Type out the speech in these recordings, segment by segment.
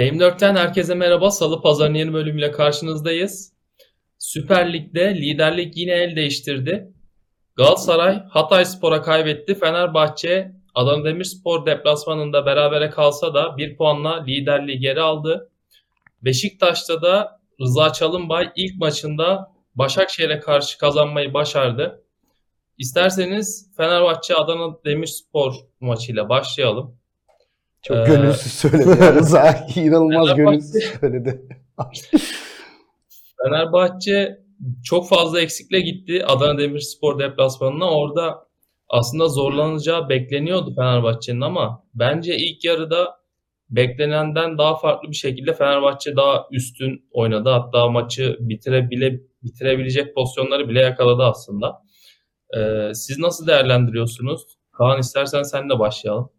TM4'ten herkese merhaba. Salı pazarının yeni bölümüyle karşınızdayız. Süper Lig'de liderlik yine el değiştirdi. Galatasaray Hatayspor'a kaybetti. Fenerbahçe Adana Demirspor deplasmanında berabere kalsa da bir puanla liderliği geri aldı. Beşiktaş'ta da Rıza Çalınbay ilk maçında Başakşehir'e karşı kazanmayı başardı. İsterseniz Fenerbahçe Adana Demirspor maçıyla başlayalım. Çok Ee, gönülsüz söyledi. ya. Rıza inanılmaz Fenerbahçe- gönülsüz söyledi. Fenerbahçe çok fazla eksikle gitti Adana Demirspor deplasmanına. Orada aslında zorlanacağı bekleniyordu Fenerbahçe'nin ama bence ilk yarıda beklenenden daha farklı bir şekilde Fenerbahçe daha üstün oynadı. Hatta maçı bitirebile bitirebilecek pozisyonları bile yakaladı aslında. Ee, siz nasıl değerlendiriyorsunuz? Kaan istersen senle başlayalım.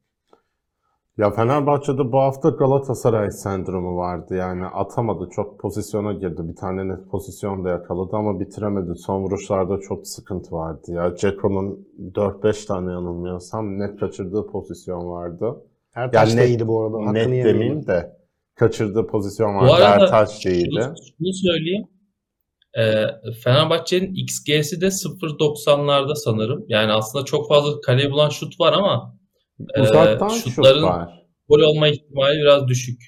Ya Fenerbahçe'de bu hafta Galatasaray sendromu vardı. Yani atamadı, çok pozisyona girdi. Bir tane net pozisyon da yakaladı ama bitiremedi. Son vuruşlarda çok sıkıntı vardı. Ya Ceko'nun 4-5 tane yanılmıyorsam net kaçırdığı pozisyon vardı. Her Yani net- değildi bu arada. Hakkını net yemeyelim. demeyeyim de kaçırdığı pozisyon Bu vardı. arada Ertaş değildi. Şunu, şunu söyleyeyim. Ee, Fenerbahçe'nin XG'si de 0.90'larda sanırım. Yani aslında çok fazla kaleyi bulan şut var ama e, Uzaktan şut şutların var. gol olma ihtimali biraz düşük.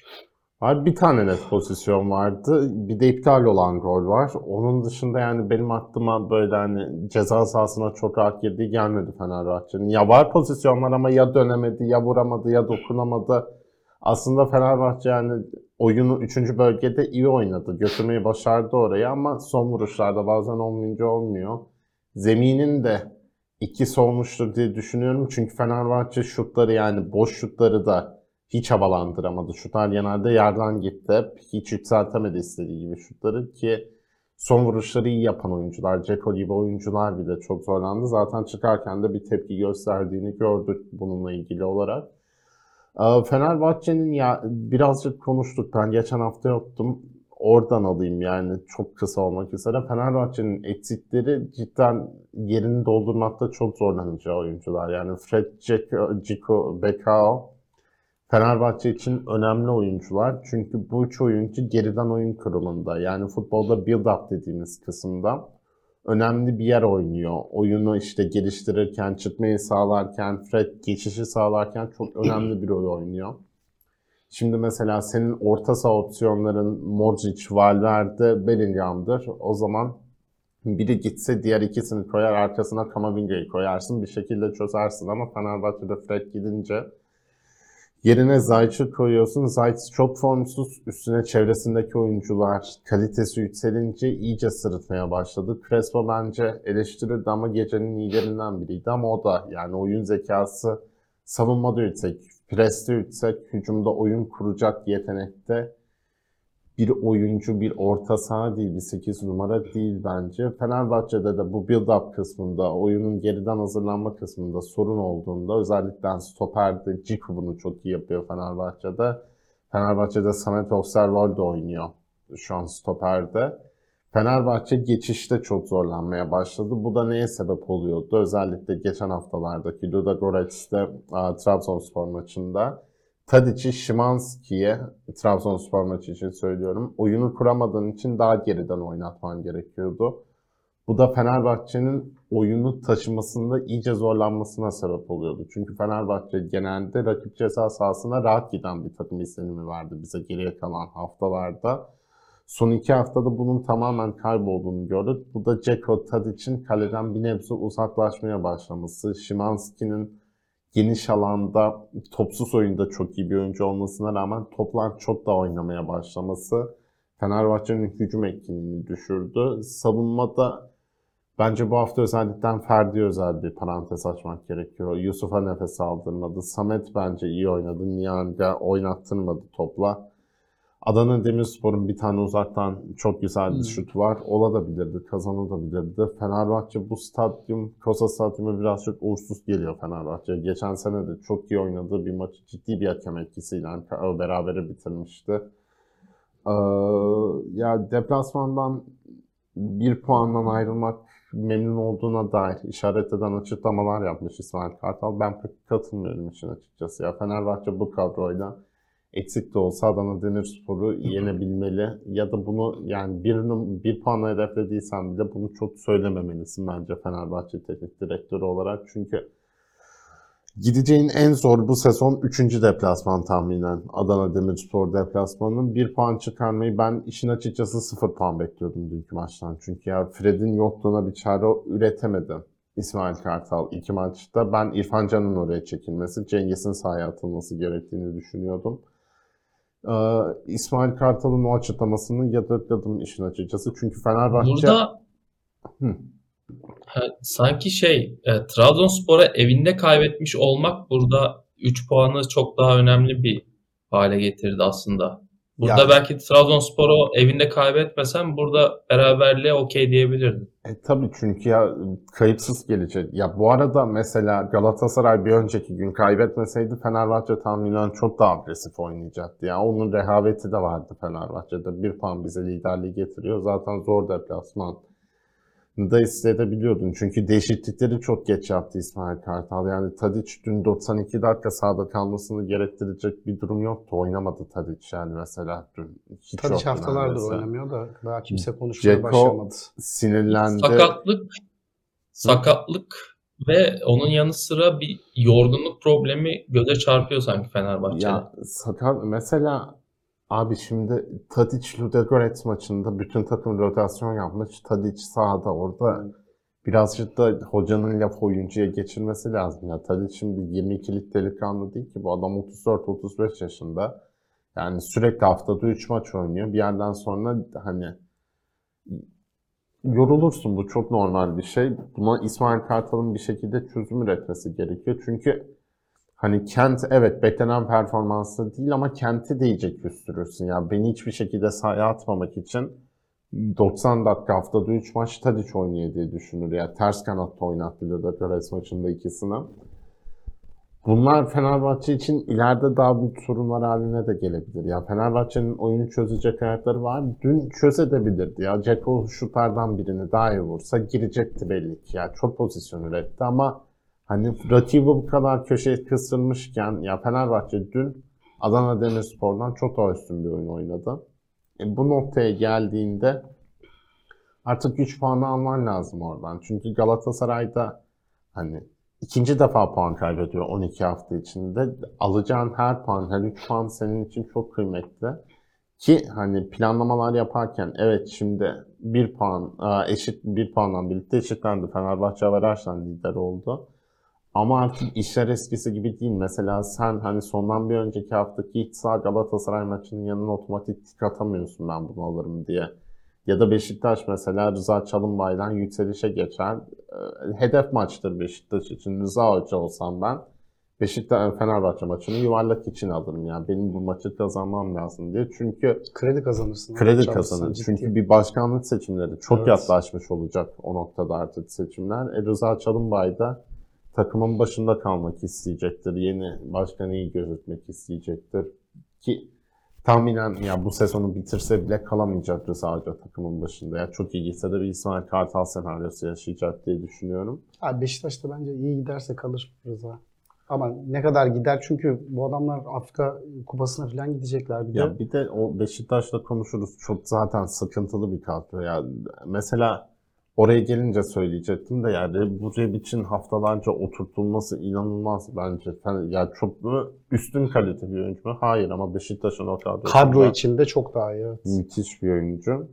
Abi bir tane net pozisyon vardı. Bir de iptal olan gol var. Onun dışında yani benim aklıma böyle hani ceza sahasına çok rahat girdiği gelmedi Fenerbahçe'nin. Ya var pozisyonlar ama ya dönemedi, ya vuramadı, ya dokunamadı. Aslında Fenerbahçe yani oyunu 3. bölgede iyi oynadı. Götürmeyi başardı oraya ama son vuruşlarda bazen olmayınca olmuyor. Zeminin de ikisi olmuştur diye düşünüyorum. Çünkü Fenerbahçe şutları yani boş şutları da hiç havalandıramadı. Şutlar genelde yerden gitti. Hiç yükseltemedi istediği gibi şutları ki son vuruşları iyi yapan oyuncular, Ceko gibi oyuncular bile çok zorlandı. Zaten çıkarken de bir tepki gösterdiğini gördük bununla ilgili olarak. Ee, Fenerbahçe'nin ya birazcık konuştuk. Ben geçen hafta yoktum. Oradan alayım yani çok kısa olmak üzere. Fenerbahçe'nin eksikleri cidden yerini doldurmakta çok zorlanacağı oyuncular. Yani Fred, Ceko, Ceko, Bekao Fenerbahçe için önemli oyuncular. Çünkü bu üç oyuncu geriden oyun kurulunda yani futbolda build-up dediğimiz kısımda önemli bir yer oynuyor. Oyunu işte geliştirirken, çıkmayı sağlarken, Fred geçişi sağlarken çok önemli bir rol oynuyor. Şimdi mesela senin orta saha opsiyonların Modric, Valverde, Bellingham'dır. O zaman biri gitse diğer ikisini koyar, arkasına Kamavinga'yı koyarsın. Bir şekilde çözersin ama Fenerbahçe'de Fred gidince Yerine Zayt'ı koyuyorsun. Zayt çok formsuz. Üstüne çevresindeki oyuncular kalitesi yükselince iyice sırıtmaya başladı. Crespo bence eleştirildi ama gecenin iyilerinden biriydi. Ama o da yani oyun zekası savunmada yüksek, preste yüksek, hücumda oyun kuracak yetenekte bir oyuncu, bir orta saha değil, bir 8 numara değil bence. Fenerbahçe'de de bu build-up kısmında, oyunun geriden hazırlanma kısmında sorun olduğunda özellikle stoperde Ciku bunu çok iyi yapıyor Fenerbahçe'de. Fenerbahçe'de Samet Osterwolde oynuyor şu an stoperde. Fenerbahçe geçişte çok zorlanmaya başladı. Bu da neye sebep oluyordu? Özellikle geçen haftalardaki Luda Goretz'te Trabzonspor maçında. Tadic'i Şimanski'ye Trabzonspor maçı için söylüyorum. Oyunu kuramadığın için daha geriden oynatman gerekiyordu. Bu da Fenerbahçe'nin oyunu taşımasında iyice zorlanmasına sebep oluyordu. Çünkü Fenerbahçe genelde rakip ceza sahasına rahat giden bir takım izlenimi vardı bize geriye kalan haftalarda. Son iki haftada bunun tamamen kaybolduğunu gördük. Bu da Ceko Tadic'in kaleden bir nebze uzaklaşmaya başlaması. Şimanski'nin geniş alanda topsuz oyunda çok iyi bir oyuncu olmasına rağmen toplar çok da oynamaya başlaması Fenerbahçe'nin hücum etkinliğini düşürdü. Savunmada bence bu hafta özellikle Ferdi özel bir parantez açmak gerekiyor. Yusuf'a nefes aldırmadı. Samet bence iyi oynadı. Nihan'da oynattırmadı topla. Adana Demirspor'un bir tane uzaktan çok güzel bir Hmm. şut var. Olabilirdi, kazanılabilirdi. Fenerbahçe bu stadyum, Kosa Stadyumu birazcık uğursuz geliyor Fenerbahçe. Geçen sene de çok iyi oynadığı bir maçı ciddi bir hakem etkisiyle berabere bitirmişti. Ee, ya deplasmandan bir puandan ayrılmak memnun olduğuna dair işaret eden açıklamalar yapmış İsmail Kartal. Ben pek katılmıyorum işin açıkçası. Ya Fenerbahçe bu kadroyla eksik de olsa Adana Demirspor'u yenebilmeli ya da bunu yani birinin bir puanla hedeflediysen bile bunu çok söylememelisin bence Fenerbahçe teknik direktörü olarak. Çünkü gideceğin en zor bu sezon 3. deplasman tahminen Adana Demirspor deplasmanının bir puan çıkarmayı ben işin açıkçası 0 puan bekliyordum dünkü maçtan. Çünkü ya Fred'in yokluğuna bir çare üretemedi. İsmail Kartal iki maçta ben İrfan Can'ın oraya çekilmesi, Cengiz'in sahaya atılması gerektiğini düşünüyordum. Ee, İsmail Kartal'ın o açıklamasını yadırgadım işin açıkçası. Çünkü Fenerbahçe... Burada Hı. Sanki şey e, Trabzonspor'a evinde kaybetmiş olmak burada 3 puanı çok daha önemli bir hale getirdi aslında. Burada Yani- belki Trabzonspor'u evinde kaybetmesen burada beraberliğe okey diyebilirdin. E, tabii çünkü ya kayıpsız gelecek. Ya bu arada mesela Galatasaray bir önceki gün kaybetmeseydi Fenerbahçe tahminen çok daha agresif oynayacaktı. Ya onun rehaveti de vardı Fenerbahçe'de. Bir puan bize liderliği getiriyor. Zaten zor deplasman da hissedebiliyordun. Çünkü değişiklikleri çok geç yaptı İsmail Kartal. Yani Tadic dün 92 dakika sahada kalmasını gerektirecek bir durum yoktu. Oynamadı Tadic yani mesela dün. Hiç Tadic haftalardır neredeyse. oynamıyor da daha kimse konuşmaya Ceko- başlamadı. Sinirlendi. Sakatlık sakatlık ve onun yanı sıra bir yorgunluk problemi göze çarpıyor sanki Fenerbahçe'de. Ya sakat mesela abi şimdi Tadic Ludogorets maçında bütün takım rotasyon yapmış. Tadic sahada orada birazcık da hocanın laf oyuncuya geçirmesi lazım. Ya Tadic şimdi 22'lik delikanlı değil ki bu adam 34-35 yaşında. Yani sürekli haftada 3 maç oynuyor. Bir yerden sonra hani yorulursun bu çok normal bir şey. Buna İsmail Kartal'ın bir şekilde çözüm üretmesi gerekiyor. Çünkü Hani Kent evet beklenen performansı değil ama Kent'i de iyice küstürürsün. Ya beni hiçbir şekilde sahaya atmamak için 90 dakika haftada 3 maç Tadic oynuyor diye düşünür. Ya ters kanatta oynattı Ludogorets maçında ikisini. Bunlar Fenerbahçe için ileride daha büyük sorunlar haline de gelebilir. Ya Fenerbahçe'nin oyunu çözecek ayakları var. Dün çözebilirdi ya. Ceko şutlardan birini daha iyi vursa girecekti belli ki. Ya çok pozisyon üretti ama Hani rakibi bu kadar köşeye kısılmışken ya Fenerbahçe dün Adana Demirspor'dan çok daha üstün bir oyun oynadı. E, bu noktaya geldiğinde artık 3 puanı alman lazım oradan. Çünkü Galatasaray'da hani ikinci defa puan kaybediyor 12 hafta içinde. Alacağın her puan, her 3 puan senin için çok kıymetli. Ki hani planlamalar yaparken evet şimdi bir puan eşit bir puanla birlikte eşitlendi. Fenerbahçe averajla lider oldu. Ama artık işler eskisi gibi değil. Mesela sen hani sondan bir önceki haftaki iç saha Galatasaray maçının yanına otomatik tik atamıyorsun ben bunu alırım diye. Ya da Beşiktaş mesela Rıza Çalınbay'dan yükselişe geçer. Ee, Hedef maçtır Beşiktaş için. Rıza Hoca olsam ben Beşiktaş Fenerbahçe maçını yuvarlak için alırım yani. Benim bu maçı kazanmam lazım diye. Çünkü Kredi kazanırsın. kredi kazanır. ciddi. Çünkü bir başkanlık seçimleri çok Evet. yaklaşmış olacak o noktada artık seçimler. E, Rıza Çalınbay da takımın başında kalmak isteyecektir. Yeni başkanı iyi gözükmek isteyecektir. Ki tahminen ya bu sezonu bitirse bile kalamayacak Rıza Hoca takımın başında. Ya çok iyi gitse de bir İsmail Kartal senaryosu yaşayacak diye düşünüyorum. Abi Beşiktaş'ta bence iyi giderse kalır Rıza. Ama ne kadar gider çünkü bu adamlar Afrika Kupası'na falan gidecekler bir de. Ya bir de o Beşiktaş'la konuşuruz. Çok zaten sıkıntılı bir kadro. Ya mesela oraya gelince söyleyecektim de yani bu için haftalarca oturtulması inanılmaz bence. Yani ya çok üstün kalite bir oyuncu mu? Hayır ama Beşiktaş'ın o kadrosunda Kadro içinde çok daha iyi. evet. müthiş bir oyuncu.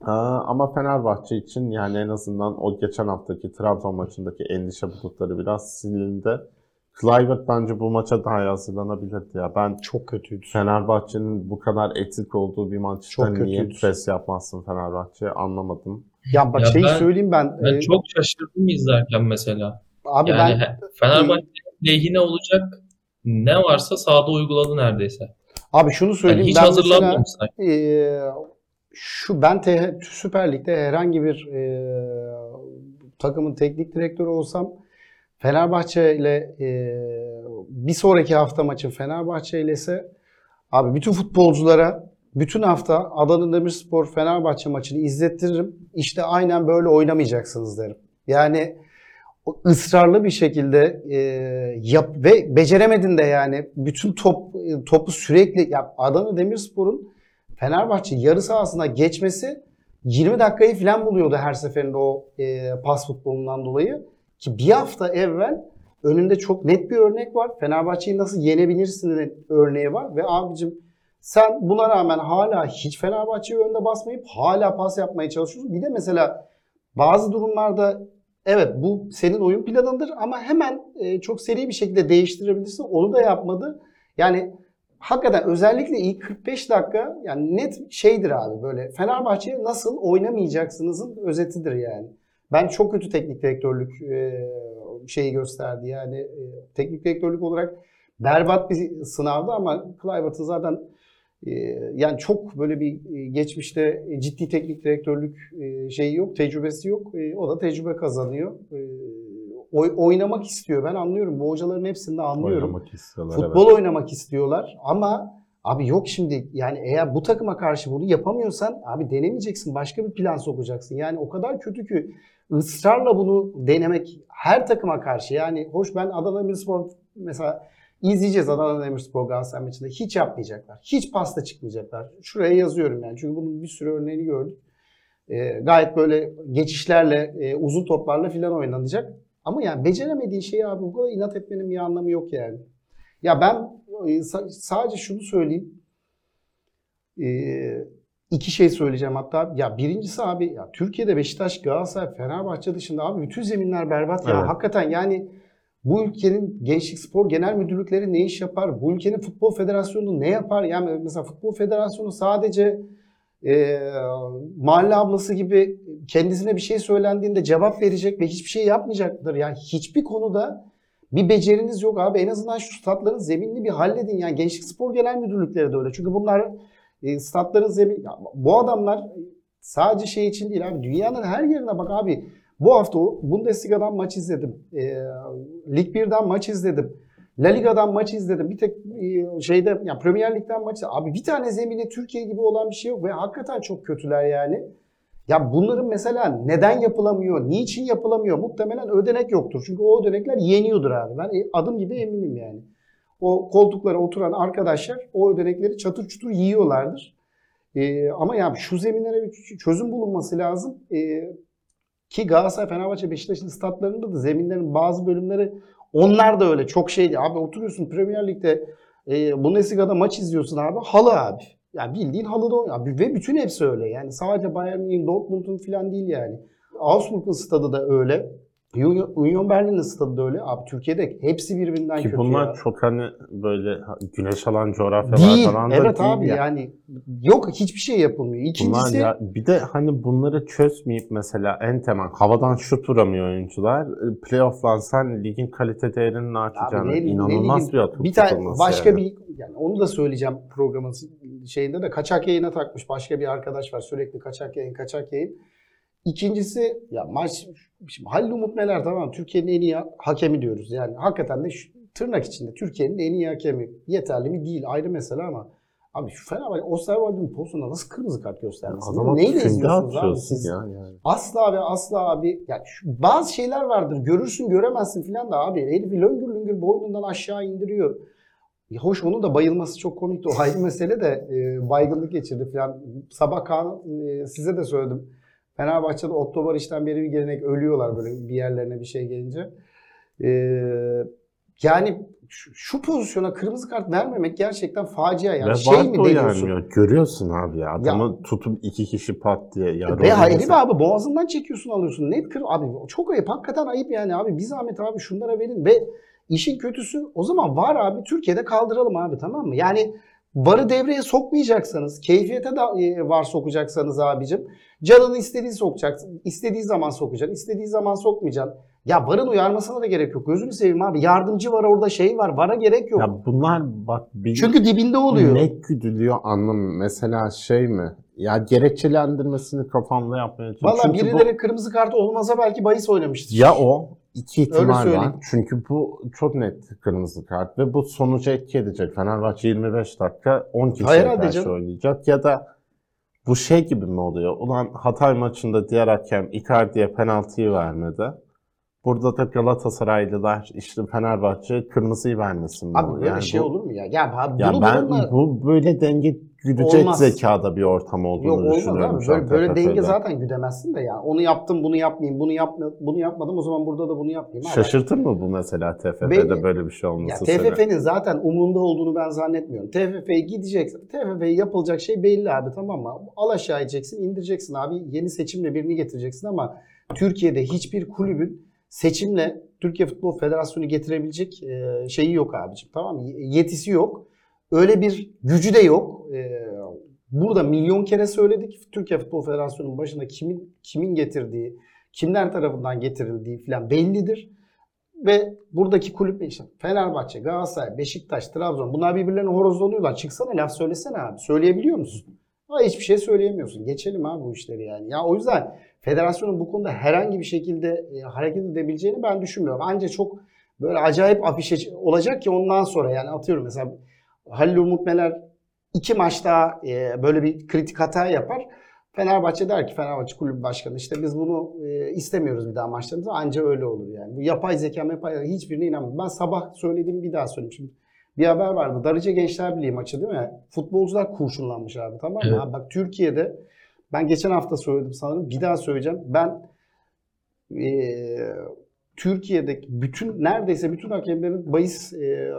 Aa, ama Fenerbahçe için yani en azından o geçen haftaki Trabzon maçındaki endişe bulutları biraz silindi. Kluivert bence bu maça daha iyi hazırlanabilirdi ya. Ben Çok kötüydü. Fenerbahçe'nin bu kadar etik olduğu bir maçta Çok niye kötüydü. pres yapmazsın Fenerbahçe anlamadım. Ya bak Ya şeyi ben- söyleyeyim ben. Ben e, çok şaşırdım izlerken mesela. abi Yani ben Fenerbahçe lehine olacak ne varsa sahada uyguladı neredeyse. Abi şunu Yani söyleyeyim. hiç ben mesela- hazırlanmamışlar. Ee, şu ben te- Süper Lig'de herhangi bir e, takımın teknik direktörü olsam Fenerbahçe ile e, bir sonraki hafta maçı Fenerbahçe ile ise abi bütün futbolculara bütün hafta Adana Demirspor Fenerbahçe maçını izlettiririm. İşte aynen böyle oynamayacaksınız derim. Yani ısrarlı bir şekilde e, yap ve beceremedin de yani bütün top topu sürekli ya Adana Demirspor'un Fenerbahçe yarı sahasına geçmesi 20 dakikayı falan buluyordu her seferinde o e, pas futbolundan dolayı. Ki bir hafta evvel önünde çok net bir örnek var. Fenerbahçe'yi nasıl yenebilirsin örneği var. Ve abicim sen buna rağmen hala hiç Fenerbahçe'yi önde basmayıp hala pas yapmaya çalışıyorsun. Bir de mesela bazı durumlarda evet bu senin oyun planındır ama hemen e, çok seri bir şekilde değiştirebilirsin. Onu da yapmadı. Yani hakikaten özellikle ilk 45 dakika yani net şeydir abi böyle Fenerbahçe'ye nasıl oynamayacaksınızın özetidir yani. Ben çok kötü teknik direktörlük e, şeyi gösterdi yani e, teknik direktörlük olarak berbat bir sınavdı ama Kluivert'ın zaten yani çok böyle bir e, geçmişte ciddi teknik direktörlük e, şeyi yok, tecrübesi yok. E, o da tecrübe kazanıyor. E, oy- oynamak istiyor. Ben anlıyorum. Bu hocaların hepsini de anlıyorum. Oynamak istiyorlar. Futbol oynamak istiyorlar ama abi yok şimdi yani eğer bu takıma karşı bunu yapamıyorsan abi denemeyeceksin. Başka bir plan sokacaksın. Yani o kadar kötü ki ısrarla bunu denemek her takıma karşı. Yani hoş ben Adana Demirspor mesela izleyeceğiz Adana Demirspor Galatasaray maçında. Hiç yapmayacaklar. Hiç pasta çıkmayacaklar. Şuraya yazıyorum yani. Çünkü bunun bir sürü örneğini gördük. Ee, gayet böyle geçişlerle, e, uzun toplarla filan oynanacak. Ama yani beceremediğin şeyi abi bu kadar inat etmenin bir anlamı yok yani. Ya ben e, sa- sadece şunu söyleyeyim. Ee, iki şey söyleyeceğim hatta. Ya birincisi abi ya Türkiye'de Beşiktaş, Galatasaray, Fenerbahçe dışında abi bütün zeminler berbat ya. Evet. Hakikaten yani bu ülkenin Gençlik Spor Genel Müdürlükleri ne iş yapar? Bu ülkenin Futbol Federasyonu ne yapar? Yani mesela Futbol Federasyonu sadece e, mahalle ablası gibi kendisine bir şey söylendiğinde cevap verecek ve hiçbir şey yapmayacaktır. Yani hiçbir konuda bir beceriniz yok abi. En azından şu statların zeminini bir halledin. Yani Gençlik Spor Genel Müdürlükleri de öyle. Çünkü bunlar e, statların zemin... Ya bu adamlar sadece şey için değil abi. Dünyanın her yerine bak abi. Bu hafta Bundesliga'dan maç izledim. E, Lig 1'den maç izledim. La Liga'dan maç izledim. Bir tek e, şeyde ya Premier Lig'den maç izledim. Abi bir tane zemini Türkiye gibi olan bir şey yok ve hakikaten çok kötüler yani. Ya bunların mesela neden yapılamıyor, niçin yapılamıyor? Muhtemelen ödenek yoktur. Çünkü o ödenekler yeniyordur abi. Ben e, adım gibi eminim yani. O koltuklara oturan arkadaşlar o ödenekleri çatır çutur yiyorlardır. Ee, ama ya şu zeminlere bir çözüm bulunması lazım. Ee, ki Galatasaray, Fenerbahçe, Beşiktaş'ın statlarında da zeminlerin bazı bölümleri onlar da öyle çok şeydi. Abi oturuyorsun Premier Lig'de e, Bundesliga'da maç izliyorsun abi. Halı abi. Ya bildiğin halıda oynuyor. Ve bütün hepsi öyle. Yani sadece Bayern Münih'in, Dortmund'un falan değil yani. Augsburg'un stadı da öyle. Union Berlin'in stadı da öyle. Abi Türkiye'de hepsi birbirinden Ki kötü bunlar ya. çok hani böyle güneş alan coğrafyalar Değil. falan da Evet değil abi ya. yani yok hiçbir şey yapılmıyor. Bunlar İkincisi ya bir de hani bunları çözmeyip mesela en temel havadan şut vuramıyor oyuncular. E, Playoff'lan sen ligin kalite değerini artacağını ne- ne inanılmaz ligin- bir atık bir tane başka yani. bir yani onu da söyleyeceğim programın şeyinde de kaçak yayına takmış başka bir arkadaş var sürekli kaçak yayın kaçak yayın. İkincisi ya maç şimdi Halil Umut Meler tamam Türkiye'nin en iyi hakemi diyoruz. Yani hakikaten de şu, tırnak içinde Türkiye'nin en iyi hakemi. Yeterli mi değil ayrı mesele ama abi şu Fenerbahçe Osterwald'ın pozisyonuna nasıl kırmızı kart göstermesi? Adama Neyle izliyorsunuz abi siz? ya yani. Asla ve asla abi. Yani şu, bazı şeyler vardır. Görürsün göremezsin filan da abi. Herifi löngür löngür boynundan aşağı indiriyor. Ya hoş onun da bayılması çok komikti. O ayrı mesele de e, baygınlık geçirdi filan. Sabah Kaan e, size de söyledim. Fenerbahçe'de Otto Barış'tan beri bir gelenek ölüyorlar böyle bir yerlerine bir şey gelince. E, yani şu, şu pozisyona kırmızı kart vermemek gerçekten facia yani. Ve şey mi deniyorsun? yani. Görüyorsun abi ya. Adamı tutup iki kişi pat diye. Ya Ve mesela- abi boğazından çekiyorsun alıyorsun. Net kır abi çok ayıp hakikaten ayıp yani abi bir zahmet abi şunlara verin ve işin kötüsü o zaman var abi Türkiye'de kaldıralım abi tamam mı? Yani varı devreye sokmayacaksanız, keyfiyete de e, var sokacaksanız abicim, canını istediği sokacaksın, istediği zaman sokacaksın, istediği zaman sokmayacaksın. Ya VAR'ın uyarmasına da gerek yok. Gözünü seveyim abi. Yardımcı var orada şey var. VAR'a gerek yok. Ya bunlar bak bir Çünkü dibinde oluyor. ne güdülüyor anlamı. Mesela şey mi? Ya gerekçelendirmesini kafamda yapmaya çalışıyorum. Valla Çünkü bu- birileri kırmızı kart olmasa belki bahis oynamıştır. Ya o iki ihtimal var. Çünkü bu çok net kırmızı kart ve bu sonucu etki edecek. Fenerbahçe 25 dakika 10 kişiye karşı canım. oynayacak ya da bu şey gibi mi oluyor? Ulan Hatay maçında diğer hakem Icardi'ye penaltıyı vermedi. Burada da Galatasaraylılar işte Fenerbahçe kırmızıyı vermesin? Abi böyle Yani şey bu- olur mu ya? Ya abi Ya bunu ben bununla- bu böyle denge güdecek Olmaz. zekada bir ortam olduğunu Yok olmaz düşünüyorum. abi. Böyle, böyle denge zaten güdemezsin de ya. Onu yaptım bunu yapmayayım. Bunu yapma, bunu yapmadım o zaman burada da bunu yapmayayım. Abi. Şaşırtır mı bu mesela TFF'de böyle bir şey Ya olması seni? TFF'nin zaten umurunda olduğunu ben zannetmiyorum. TFF'ye gideceksin. TFF'ye yapılacak şey belli abi tamam mı? Al aşağı edeceksin, indireceksin abi. Yeni seçimle birini getireceksin ama Türkiye'de hiçbir kulübün seçimle Türkiye Futbol Federasyonu getirebilecek şeyi yok abicim. Tamam mı? Yetisi yok. Öyle bir gücü de yok. E, Burada milyon kere söyledik. Türkiye Futbol Federasyonu'nun başında kimin kimin getirdiği, kimler tarafından getirildiği falan bellidir. Ve buradaki kulüp işte Fenerbahçe, Galatasaray, Beşiktaş, Trabzon bunlar birbirlerine horozlanıyorlar. Çıksana laf söylesene abi. Söyleyebiliyor musun? Ha, hiçbir şey söyleyemiyorsun. Geçelim abi bu işleri yani. Ya o yüzden federasyonun bu konuda herhangi bir şekilde e, hareket edebileceğini ben düşünmüyorum. Ancak çok böyle acayip afişe olacak ki ondan sonra yani atıyorum mesela Halil Umut Meler iki maç daha e, böyle bir kritik hata yapar. Fenerbahçe der ki Fenerbahçe Kulübü Başkanı işte biz bunu e, istemiyoruz bir daha maçlarımızda anca öyle olur yani. Bu yapay zeka yapay hiçbirine inanmıyorum. Ben sabah söylediğim bir daha söyleyeyim şimdi. Bir haber vardı. Darıca Gençler Birliği maçı değil mi? Futbolcular kurşunlanmış abi tamam mı? Evet. Abi bak Türkiye'de ben geçen hafta söyledim sanırım. Bir daha söyleyeceğim. Ben e, Türkiye'deki bütün neredeyse bütün hakemlerin bahis e,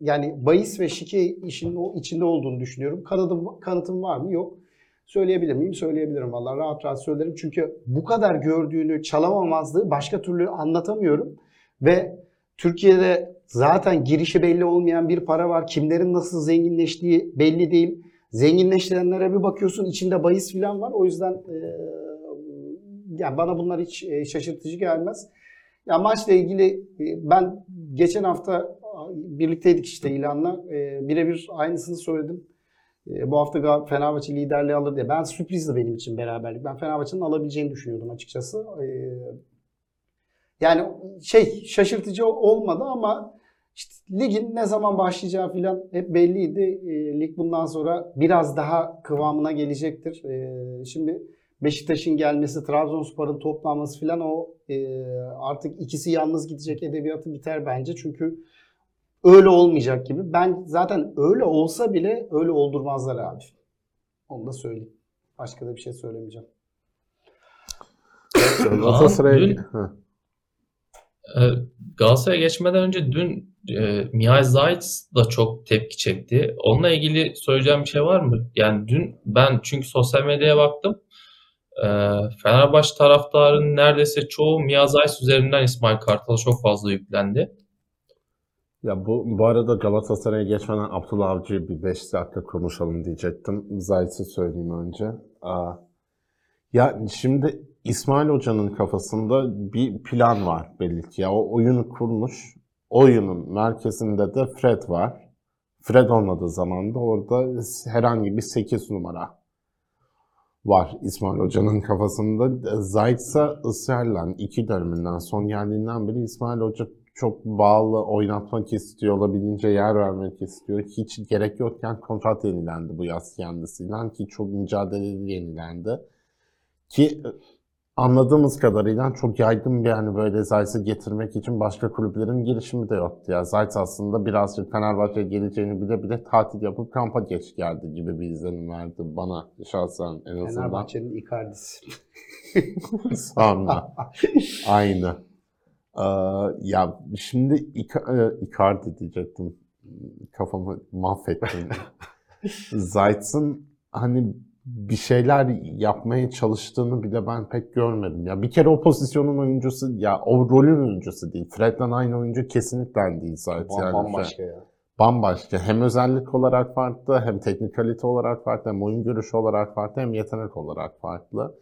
yani bahis ve şike işinin o içinde olduğunu düşünüyorum. Kanıtım, kanıtım var mı? Yok. Söyleyebilir miyim? Söyleyebilirim vallahi rahat rahat söylerim. Çünkü bu kadar gördüğünü çalamamazlığı başka türlü anlatamıyorum. Ve Türkiye'de zaten girişi belli olmayan bir para var. Kimlerin nasıl zenginleştiği belli değil. Zenginleştirenlere bir bakıyorsun içinde bahis falan var. O yüzden e, yani bana bunlar hiç şaşırtıcı gelmez. Ya maçla ilgili ben geçen hafta birlikteydik işte ilanla. E, birebir aynısını söyledim. E, bu hafta Fenerbahçe liderliği alır diye. Ben sürprizdi benim için beraberlik. Ben Fenerbahçe'nin alabileceğini düşünüyordum açıkçası. E, yani şey şaşırtıcı olmadı ama işte ligin ne zaman başlayacağı falan hep belliydi. E, lig bundan sonra biraz daha kıvamına gelecektir. E, şimdi Beşiktaş'ın gelmesi, Trabzonspor'un toplanması falan o e, artık ikisi yalnız gidecek edebiyatı biter bence. Çünkü öyle olmayacak gibi. Ben zaten öyle olsa bile öyle oldurmazlar abi. Onu da söyleyeyim. Başka da bir şey söylemeyeceğim. Galatasaray'a... dün- Hı. Galatasaray'a geçmeden önce dün e, Mihail Zayt da çok tepki çekti. Onunla ilgili söyleyeceğim bir şey var mı? Yani dün ben çünkü sosyal medyaya baktım. Ee, Fenerbahçe taraftarının neredeyse çoğu Mihail Zayt üzerinden İsmail Kartal'a çok fazla yüklendi. Ya bu, bu arada Galatasaray'a geçmeden Abdullah Avcı'yı bir 5 dakika konuşalım diyecektim. Zayt'ı söyleyeyim önce. Aa, ya şimdi İsmail Hoca'nın kafasında bir plan var belli ki. Ya o oyunu kurmuş. Oyunun merkezinde de Fred var. Fred olmadığı zaman da orada herhangi bir 8 numara var İsmail Hoca'nın kafasında. Zayt ise ısrarla iki döneminden son geldiğinden beri İsmail Hoca çok bağlı oynatmak istiyor, olabildiğince yer vermek istiyor. Hiç gerek yokken kontrat yenilendi bu yaz kendisiyle ki çok mücadeleli yenilendi. Ki e, anladığımız kadarıyla çok yaygın bir yani böyle Zayt'ı getirmek için başka kulüplerin girişimi de yoktu. Ya Zayt aslında birazcık Fenerbahçe'ye geleceğini bile bile tatil yapıp kampa geç geldi gibi bir izlenim verdi bana şahsen en azından. Fenerbahçe'nin Icardi'si. Sonra. Aynı. Ee, ya şimdi Ica- Icardi diyecektim. Kafamı mahvettim. Zayt'ın hani bir şeyler yapmaya çalıştığını bile ben pek görmedim. Ya bir kere o pozisyonun oyuncusu ya o rolün oyuncusu değil. Fred'den aynı oyuncu kesinlikle değil Zayt. Bam- yani. Bambaşka ya. Bambaşka. Hem özellik olarak farklı, hem teknikalite olarak farklı, hem oyun görüşü olarak farklı, hem yetenek olarak farklı.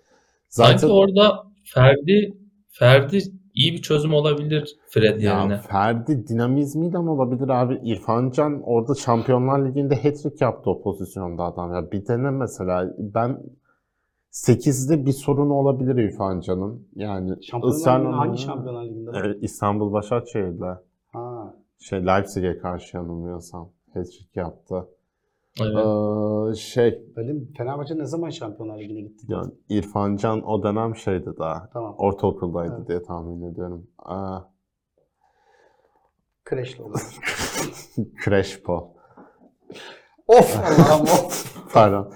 Sanki Zaten orada Ferdi Ferdi iyi bir çözüm olabilir Fred yerine. Ya Ferdi dinamizmiyle olabilir abi. İrfan Can orada Şampiyonlar Ligi'nde hat-trick yaptı o pozisyonda adam. Ya bir dene mesela ben 8'de bir sorun olabilir İrfan Can'ın. Yani Şampiyonlar Ligi'nde hangi Şampiyonlar Ligi'nde? Evet, İstanbul Başakşehir'de Ha. şey Leipzig'e karşı yanılmıyorsam hat-trick yaptı. Evet. Ee, şey Benim Fenerbahçe ne zaman Şampiyonlar Ligi'ne gitti? yani İrfan Can o dönem şeydi daha. Tamam. Ortaokuldaydı Evet. diye tahmin ediyorum. Aa, Kreşli olur. Crespo. of Allah'ım of. Pardon.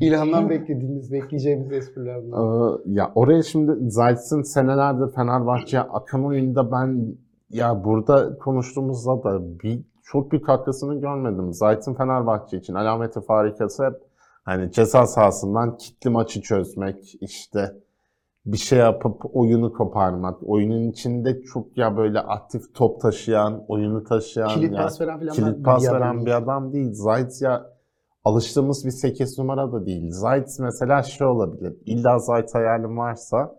İlhan'dan beklediğimiz, bekleyeceğimiz espriler bunlar. Ee, ya oraya şimdi Zayt'sın senelerdir Fenerbahçe'ye akan oyunda ben ya burada konuştuğumuzda da bir çok büyük katkısını görmedim. Zayt'ın Fenerbahçe için alameti farikası hep hani ceza sahasından kitli maçı çözmek işte bir şey yapıp oyunu koparmak. Oyunun içinde çok ya böyle aktif top taşıyan, oyunu taşıyan Kilit ya pas veren falan kilit bir pas adam veren değil. bir adam değil. Zayt ya alıştığımız bir 8 numara da değil. Zayt mesela şey olabilir. İlla Zayt hayalim varsa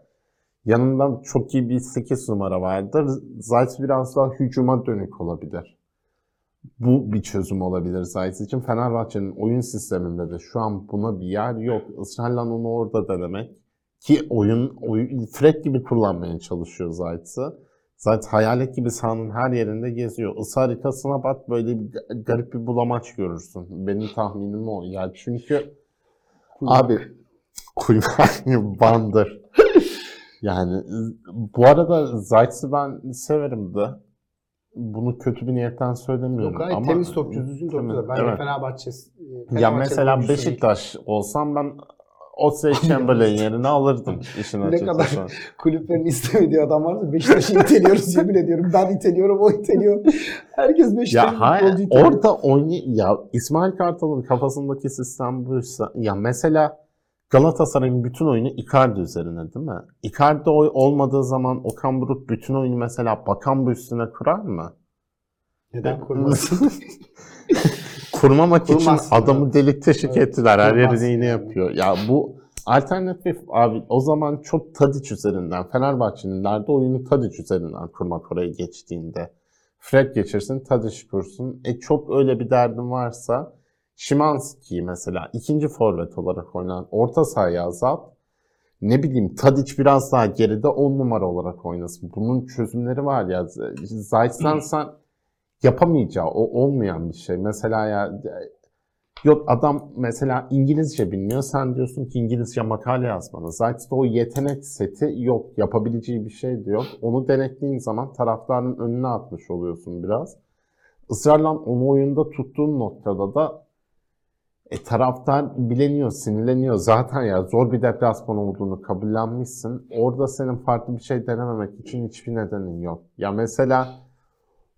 yanında çok iyi bir 8 numara vardır. Zayt biraz daha hücuma dönük olabilir. Bu bir çözüm olabilir Zayt için. Fenerbahçe'nin oyun sisteminde de şu an buna bir yer yok. Israrla onu orada denemek. Ki oyun, oyun Fred gibi kullanmaya çalışıyor Zayt'ı. Zaten hayalet gibi sahanın her yerinde geziyor. Isı haritasına bak böyle bir ga- garip bir bulamaç görürsün. Benim tahminim o. Yani çünkü abi kuymak bandır. Yani bu arada Zayt'sı ben severim de. Bunu kötü bir niyetten söylemiyorum. Yok gayet ama temiz topçu, düzgün topçu Temiz, da. Bence evet. Fenerbahçe, Ya mesela Beşiktaş olsam ben Oxlade Chamberlain yerine alırdım işin Ne açıkçası. kadar- kulüplerin istemediği adam varsa Beşiktaş'ı iteliyoruz yemin ediyorum. Ben iteliyorum, o iteliyor. Herkes Beşiktaş'ı Ya hayır, iteliyor. orada oynay ya İsmail Kartal'ın kafasındaki sistem buysa ya mesela Galatasaray'ın bütün oyunu Icardi üzerine değil mi? Icardi oy olmadığı zaman Okan Buruk bütün oyunu mesela Bakan bu üstüne kurar mı? Neden kurmasın? Kurmamak için adamı delik teşvik Evet, ettiler. Her yerini iğne yapıyor. Ya bu alternatif abi o zaman çok Tadic üzerinden Fenerbahçe'nin nerede oyunu Tadic üzerinden kurmak oraya geçtiğinde. Fred geçirsin, Tadic kursun. E çok öyle bir derdin varsa Şimanski'yi mesela ikinci forvet olarak oynanan orta sahaya azalt. Ne bileyim Tadic biraz daha geride 10 numara olarak oynasın. Bunun çözümleri var ya. Zayt'sen sen yapamayacağı o olmayan bir şey. Mesela ya yok adam mesela İngilizce bilmiyor. Sen diyorsun ki İngilizce makale yazmanı. Zayt'ta o yetenek seti yok. Yapabileceği bir şey diyor. Onu denettiğin zaman taraftarın önüne atmış oluyorsun biraz. Israrla onu oyunda tuttuğun noktada da e, taraftar bileniyor, sinirleniyor. Zaten ya zor bir deplasman olduğunu kabullenmişsin. Orada senin farklı bir şey denememek için hiçbir nedenin yok. Ya mesela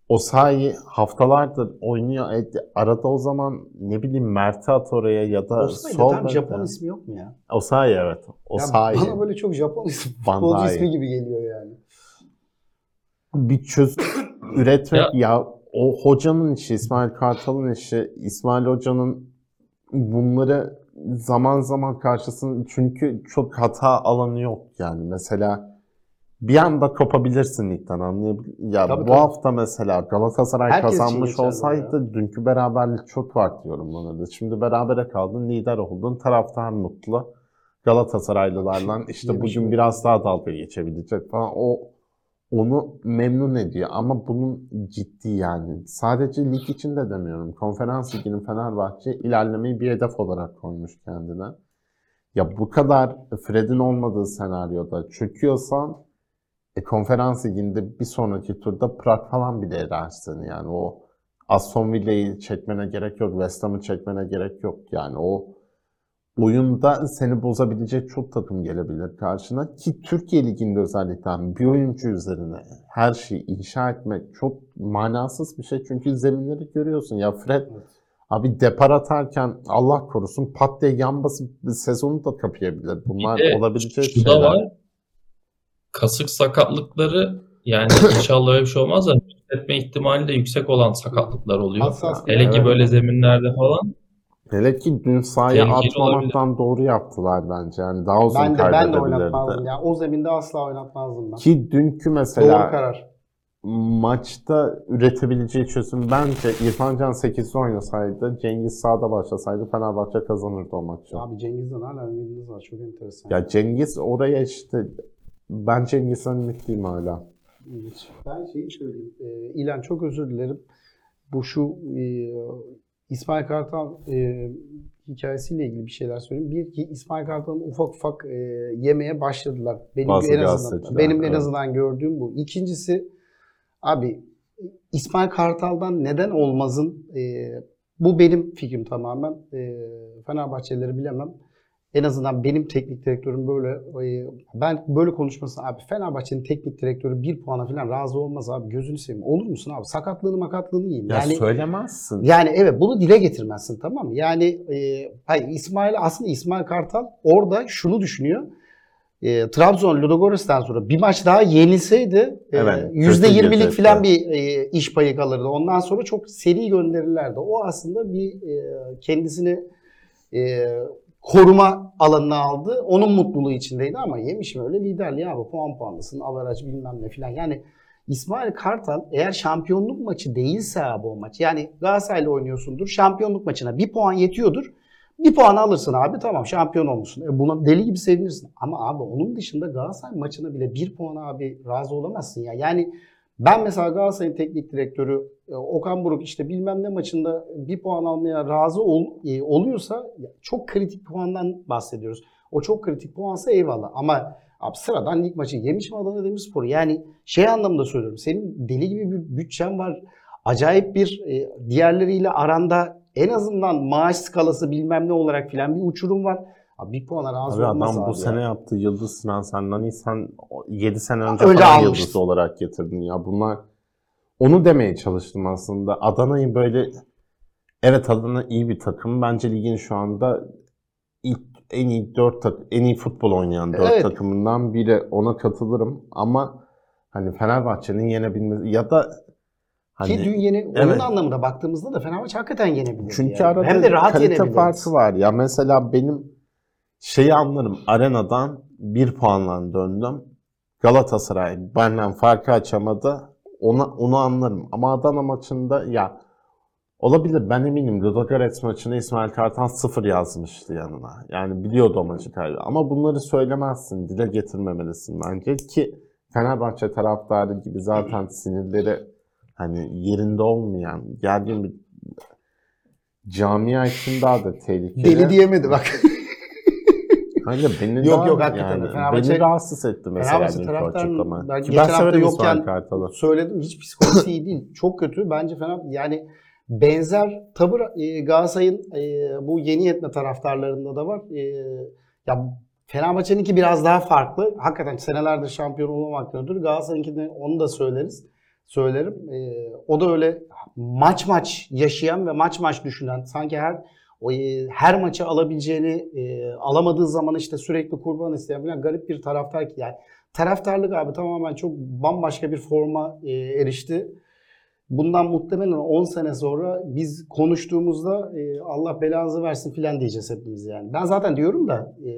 Osayi haftalardır oynuyor. E, arada o zaman ne bileyim Mert'i at oraya ya da Osayi'de sol tam. Japon ismi yok mu ya? Osayi evet. Ya Osayi. bana böyle çok Japon ismi, futbolcu ismi gibi geliyor yani. bir çözüm üretmek ya. o hocanın işi, İsmail Kartal'ın işi, İsmail Hoca'nın bunları zaman zaman karşısında çünkü çok hata alanı yok yani. Mesela bir anda kopabilirsin ligden anlayabilir. Ya Tabii, bu tabii. hafta mesela Galatasaray Herkes kazanmış olsaydı dünkü beraberlik çok farklı yorumlanırdı. Şimdi berabere kaldın, lider oldun, taraftar mutlu. Galatasaraylılarla işte bugün biraz daha dalga geçebilecek falan. O onu memnun ediyor ama bunun ciddi yani. Sadece lig için de demiyorum. Konferans liginin Fenerbahçe ilerlemeyi bir hedef olarak koymuş kendine. Ya bu kadar Fred'in olmadığı senaryoda çöküyorsan e, konferans liginde bir sonraki turda Prag falan bile edersin yani o Aston Villa'yı çekmene gerek yok, West Ham'ı çekmene gerek yok yani o oyunda seni bozabilecek çok takım gelebilir karşına ki Türkiye Ligi'nde özellikle bir oyuncu üzerine her şeyi inşa etmek çok manasız bir şey çünkü zeminleri görüyorsun ya Fred Evet. abi depar atarken Allah korusun pat diye yan basıp sezonu da kapayabilir. Bunlar Bir de olabilecek Şu da şeyler. var. Kasık sakatlıkları yani inşallah öyle bir şey olmaz da etme ihtimali de yüksek olan sakatlıklar oluyor. Hassas. Hele ki böyle zeminlerde falan. Hele ki dün sahaya Tehlikeli atmamaktan doğru yaptılar bence. Yani daha uzun Ben de ben de kaybedebilirdi. oynatmazdım. Yani o zeminde asla oynatmazdım ben. Ki dünkü Doğru mesela karar. maçta üretebileceği çözüm bence İrfan Can 8'de oynasaydı, Cengiz sağda başlasaydı Fenerbahçe kazanırdı o maçı. Abi Cengiz'den hala ümidiniz var. Çok enteresan. Ya Cengiz oraya işte ben Cengiz'den ümitliyim hala. İlginç. Ben şeyi söyleyeyim. Ee, İlan çok özür dilerim. Bu şu e, İsmail Kartal e, hikayesiyle ilgili bir şeyler söyleyeyim. Bir ki İsmail Kartal'ın ufak ufak e, yemeye başladılar. Benim Bazı en azından benim en evet. azından gördüğüm bu. İkincisi abi İsmail Kartal'dan neden olmazın e, bu benim fikrim tamamen. E, Fenerbahçelileri bilemem. En azından benim teknik direktörüm böyle e, ben böyle konuşmasın abi Fenerbahçe'nin teknik direktörü bir puana falan razı olmaz abi gözünü seveyim. Olur musun abi? Sakatlığını makatlığını yiyeyim. Ya yani söylemezsin. yani evet bunu dile getirmezsin tamam mı? Yani e, hayır İsmail aslında İsmail Kartal orada şunu düşünüyor. E, Trabzon Ludogorets'ten sonra bir maç daha yenilseydi e, Evet, %20'lik kötü falan gidecekti. bir e, iş payı kalırdı. Ondan sonra çok seri gönderirlerdi. O aslında bir e, kendisini e, koruma alanına aldı. Onun mutluluğu içindeydi ama yemişim öyle liderliği abi puan puanlısın, averaj bilmem ne filan. Yani İsmail Kartal eğer şampiyonluk maçı değilse abi o maç yani Galatasaray'la oynuyorsundur şampiyonluk maçına bir puan yetiyordur. Bir puan alırsın abi tamam şampiyon olmuşsun. E buna deli gibi sevinirsin. Ama abi onun dışında Galatasaray maçına bile bir puan abi razı olamazsın ya. Yani ben mesela Galatasaray'ın teknik direktörü e, Okan Buruk işte bilmem ne maçında bir puan almaya razı ol, e, oluyorsa çok kritik puandan bahsediyoruz. O çok kritik puansa eyvallah ama abi sıradan lig maçı yemiş mi Adana Demirspor? Yani şey anlamında söylüyorum. Senin deli gibi bir bütçen var. Acayip bir e, diğerleriyle aranda en azından maaş skalası bilmem ne olarak filan bir uçurum var. Abi bir puana razı Abi olmaz adam bu abi sene ya. yaptığı Yıldız Sinan Senden sen 7 sene önce Öyle falan almıştın. Yıldız olarak getirdin ya. Bunlar onu demeye çalıştım aslında. Adana'yı böyle evet Adana iyi bir takım. Bence ligin şu anda ilk en iyi 4 tak en iyi futbol oynayan 4 Evet. takımından biri. Ona katılırım ama hani Fenerbahçe'nin yenebilmesi ya da hani Ki dün yeni oyun Evet. anlamında baktığımızda da Fenerbahçe hakikaten yenebilir. Çünkü yani. arada Hem de rahat kalite farkı var. Ya mesela benim şeyi anlarım. Arenadan bir puanla döndüm. Galatasaray benden farkı açamadı. Ona, onu anlarım. Ama Adana maçında ya olabilir ben eminim Ludogorets maçını İsmail Kartal sıfır yazmıştı yanına. Yani biliyordu o maçı kaybı. Ama bunları söylemezsin. Dile getirmemelisin bence ki Fenerbahçe taraftarı gibi zaten sinirleri hani yerinde olmayan gergin bir camia için daha da tehlikeli. Deli diyemedi bak. Kanka beni Yok, yok, hakikaten yani. Fenerbahçe- beni rahatsız etti mesela Fenerbahçe açıklama. ben geçen ben hafta yokken-. Söyledim hiç psikolojisi iyi değil. Çok kötü. Bence Fener yani benzer tavır e, Galatasaray'ın e, bu yeni yetme taraftarlarında da var. E, ya Fenerbahçe'ninki biraz daha farklı. Hakikaten senelerdir şampiyon olamamaktan ötürü Galatasaray'ınki de onu da söyleriz. Söylerim. E, o da öyle maç maç yaşayan ve maç maç düşünen sanki her o, e, her maçı alabileceğini e, alamadığı zaman işte sürekli kurban isteyen falan garip bir taraftar ki yani taraftarlık abi tamamen çok bambaşka bir forma e, erişti. Bundan muhtemelen 10 sene sonra biz konuştuğumuzda e, Allah belanızı versin filan diyeceğiz hepimiz yani. Ben zaten diyorum da e,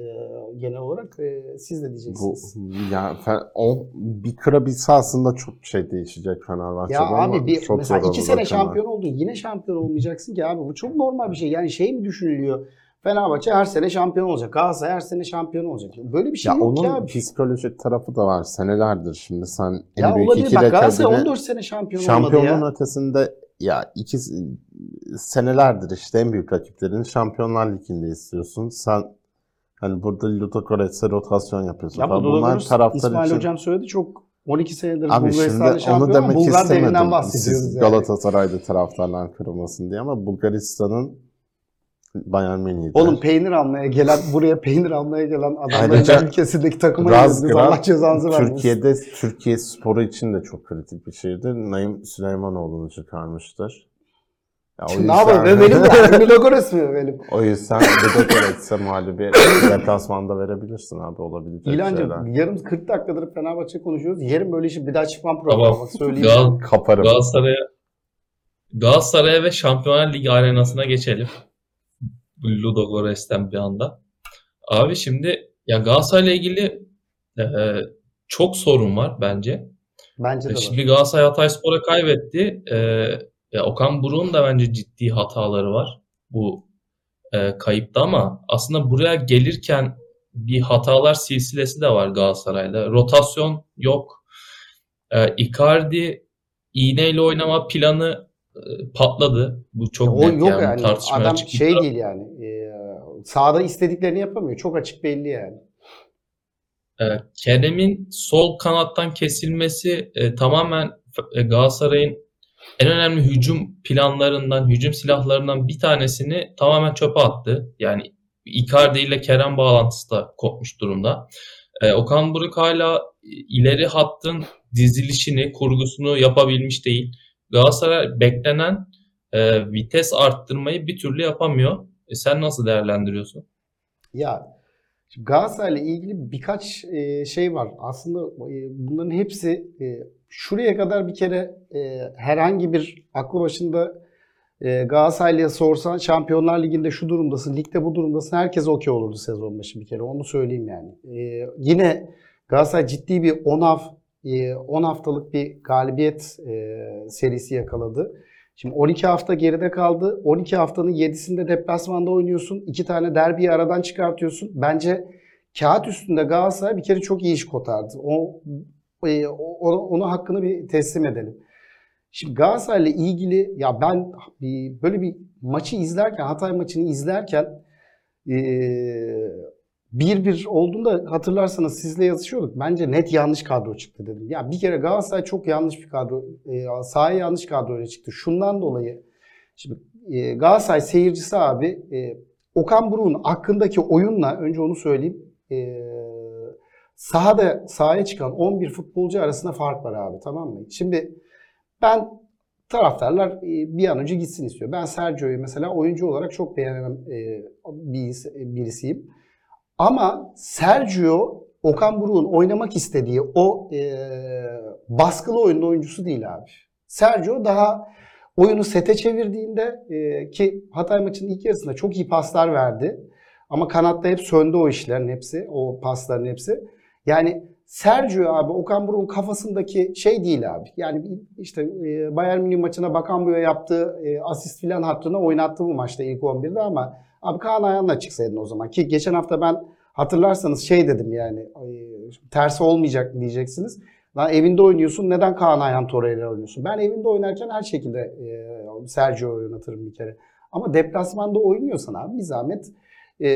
genel olarak e, siz de Bu diyeceksiniz. ya fe- o bir kırabilse aslında çok şey değişecek Fenerbahçe'de Ya ama abi bir, çok mesela zor iki olur sene bakımdan. şampiyon oldun yine şampiyon olmayacaksın ki abi bu çok normal bir şey. Yani şey mi düşünülüyor? Fenerbahçe her sene şampiyon olacak. Galatasaray her sene şampiyon olacak. Böyle bir şey Ya yok onun ki abi. psikolojik tarafı da var. Senelerdir şimdi sen en Ya büyük olabilir iki bak Galatasaray rekabini 14 sene şampiyon olmadı şampiyonluğun ya. ötesinde ya iki senelerdir işte en büyük rakiplerin Şampiyonlar Ligi'nde istiyorsun. Sen hani burada Ludogorets'e rotasyon yapıyorsun. Ya bu. Bunlar taraftar İsmail için Hocam söyledi çok 12 senedir Abi Bulgaristan'da şimdi şampiyon onu demek Bulgar istemedim. bahsediyoruz Siz yani. Galatasaray'da taraftarlar kırılmasın diye ama Bulgaristan'ın Bayern Münih'de. Oğlum peynir almaya gelen, buraya peynir almaya gelen adamların ülkesindeki takıma girdiniz. Allah cezanızı vermesin. Türkiye'de Türkiye sporu için de çok kritik bir şeydir. Naim Süleymanoğlu'nu çıkarmıştır. Ya o ne yapalım? Ve benim de Ludogorets mi benim? o yüzden Ludogorets'e mağlubiyet deplasmanda verebilirsin abi olabilecek şeyler. İlancım yarım 40 dakikadır Fenerbahçe konuşuyoruz. Yarın böyle işi bir daha çıkmam programı. Tamam. Bak söyleyeyim. Gal Kaparım. Galatasaray'a Galatasaray'a ve Şampiyonlar Ligi arenasına geçelim. Ludogorets'ten bir anda. Abi şimdi ya Galatasaray'la ilgili e, çok sorun var bence. Bence de E. Şimdi Galatasaray Hatayspor'a kaybetti. E, ya Okan Buruk'un da bence ciddi hataları var bu e, kayıpta ama aslında buraya gelirken bir hatalar silsilesi de var Galatasaray'da. Rotasyon yok. E, Icardi iğneyle oynama planı e, patladı. Bu çok o net yok yani, yani. tartışmaya Adam açık şey değil yani. E, sahada istediklerini yapamıyor. Çok açık belli yani. E, Kerem'in sol kanattan kesilmesi e, tamamen e, Galatasaray'ın en önemli hücum planlarından, hücum silahlarından bir tanesini tamamen çöpe attı. Yani Icardi ile Kerem bağlantısı da kopmuş durumda. E, Okan Buruk hala ileri hattın dizilişini, kurgusunu yapabilmiş değil. Galatasaray beklenen e, vites arttırmayı bir türlü yapamıyor. E, sen nasıl değerlendiriyorsun? Ya Galatasaray'la ilgili birkaç e, şey var. Aslında e, bunların hepsi e, şuraya kadar bir kere e, herhangi bir aklı başında e, Galatasaraylı'ya sorsan Şampiyonlar Ligi'nde şu durumdasın, ligde bu durumdasın. Herkes okey olurdu sezon başı bir kere. Onu söyleyeyim yani. E, yine Galatasaray ciddi bir 10 haf, e, ee, 10 haftalık bir galibiyet e, serisi yakaladı. Şimdi 12 hafta geride kaldı. 12 haftanın 7'sinde deplasmanda oynuyorsun. İki tane derbiyi aradan çıkartıyorsun. Bence kağıt üstünde Galatasaray bir kere çok iyi iş kotardı. O, e, onu, onu hakkını bir teslim edelim. Şimdi Galatasaray'la ilgili ya ben böyle bir maçı izlerken Hatay maçını izlerken ee, 1-1 olduğunda hatırlarsanız sizle yazışıyorduk. Bence net yanlış kadro çıktı dedim. Ya bir kere Galatasaray çok yanlış bir kadro, e, sahaya yanlış kadro ile çıktı. Şundan dolayı şimdi e, Galatasaray seyircisi abi e, Okan Buruk'un hakkındaki oyunla önce onu söyleyeyim. E, sahada sahaya çıkan 11 futbolcu arasında fark var abi tamam mı? Şimdi ben taraftarlar bir an önce gitsin istiyor. Ben Sergio'yu mesela oyuncu olarak çok beğenen birisiyim. Ama Sergio Okan Buruk'un oynamak istediği o e, baskılı oyunda oyuncusu değil abi. Sergio daha oyunu sete çevirdiğinde e, ki Hatay maçının ilk yarısında çok iyi paslar verdi. Ama kanatta hep söndü o işlerin hepsi, o pasların hepsi. Yani Sergio abi Okan Buruk'un kafasındaki şey değil abi. Yani işte e, Bayern Münih maçına Bakan yaptığı e, asist filan hattına oynattı bu maçta ilk 11'de ama abi Kaan Ayhan'la çıksaydın o zaman. Ki geçen hafta ben hatırlarsanız şey dedim yani tersi olmayacak diyeceksiniz. Lan evinde oynuyorsun neden Kaan Ayhan Torreira oynuyorsun? Ben evinde oynarken her şekilde e, Sergio'yu oynatırım bir kere. Ama deplasmanda oynuyorsan abi bir zahmet e,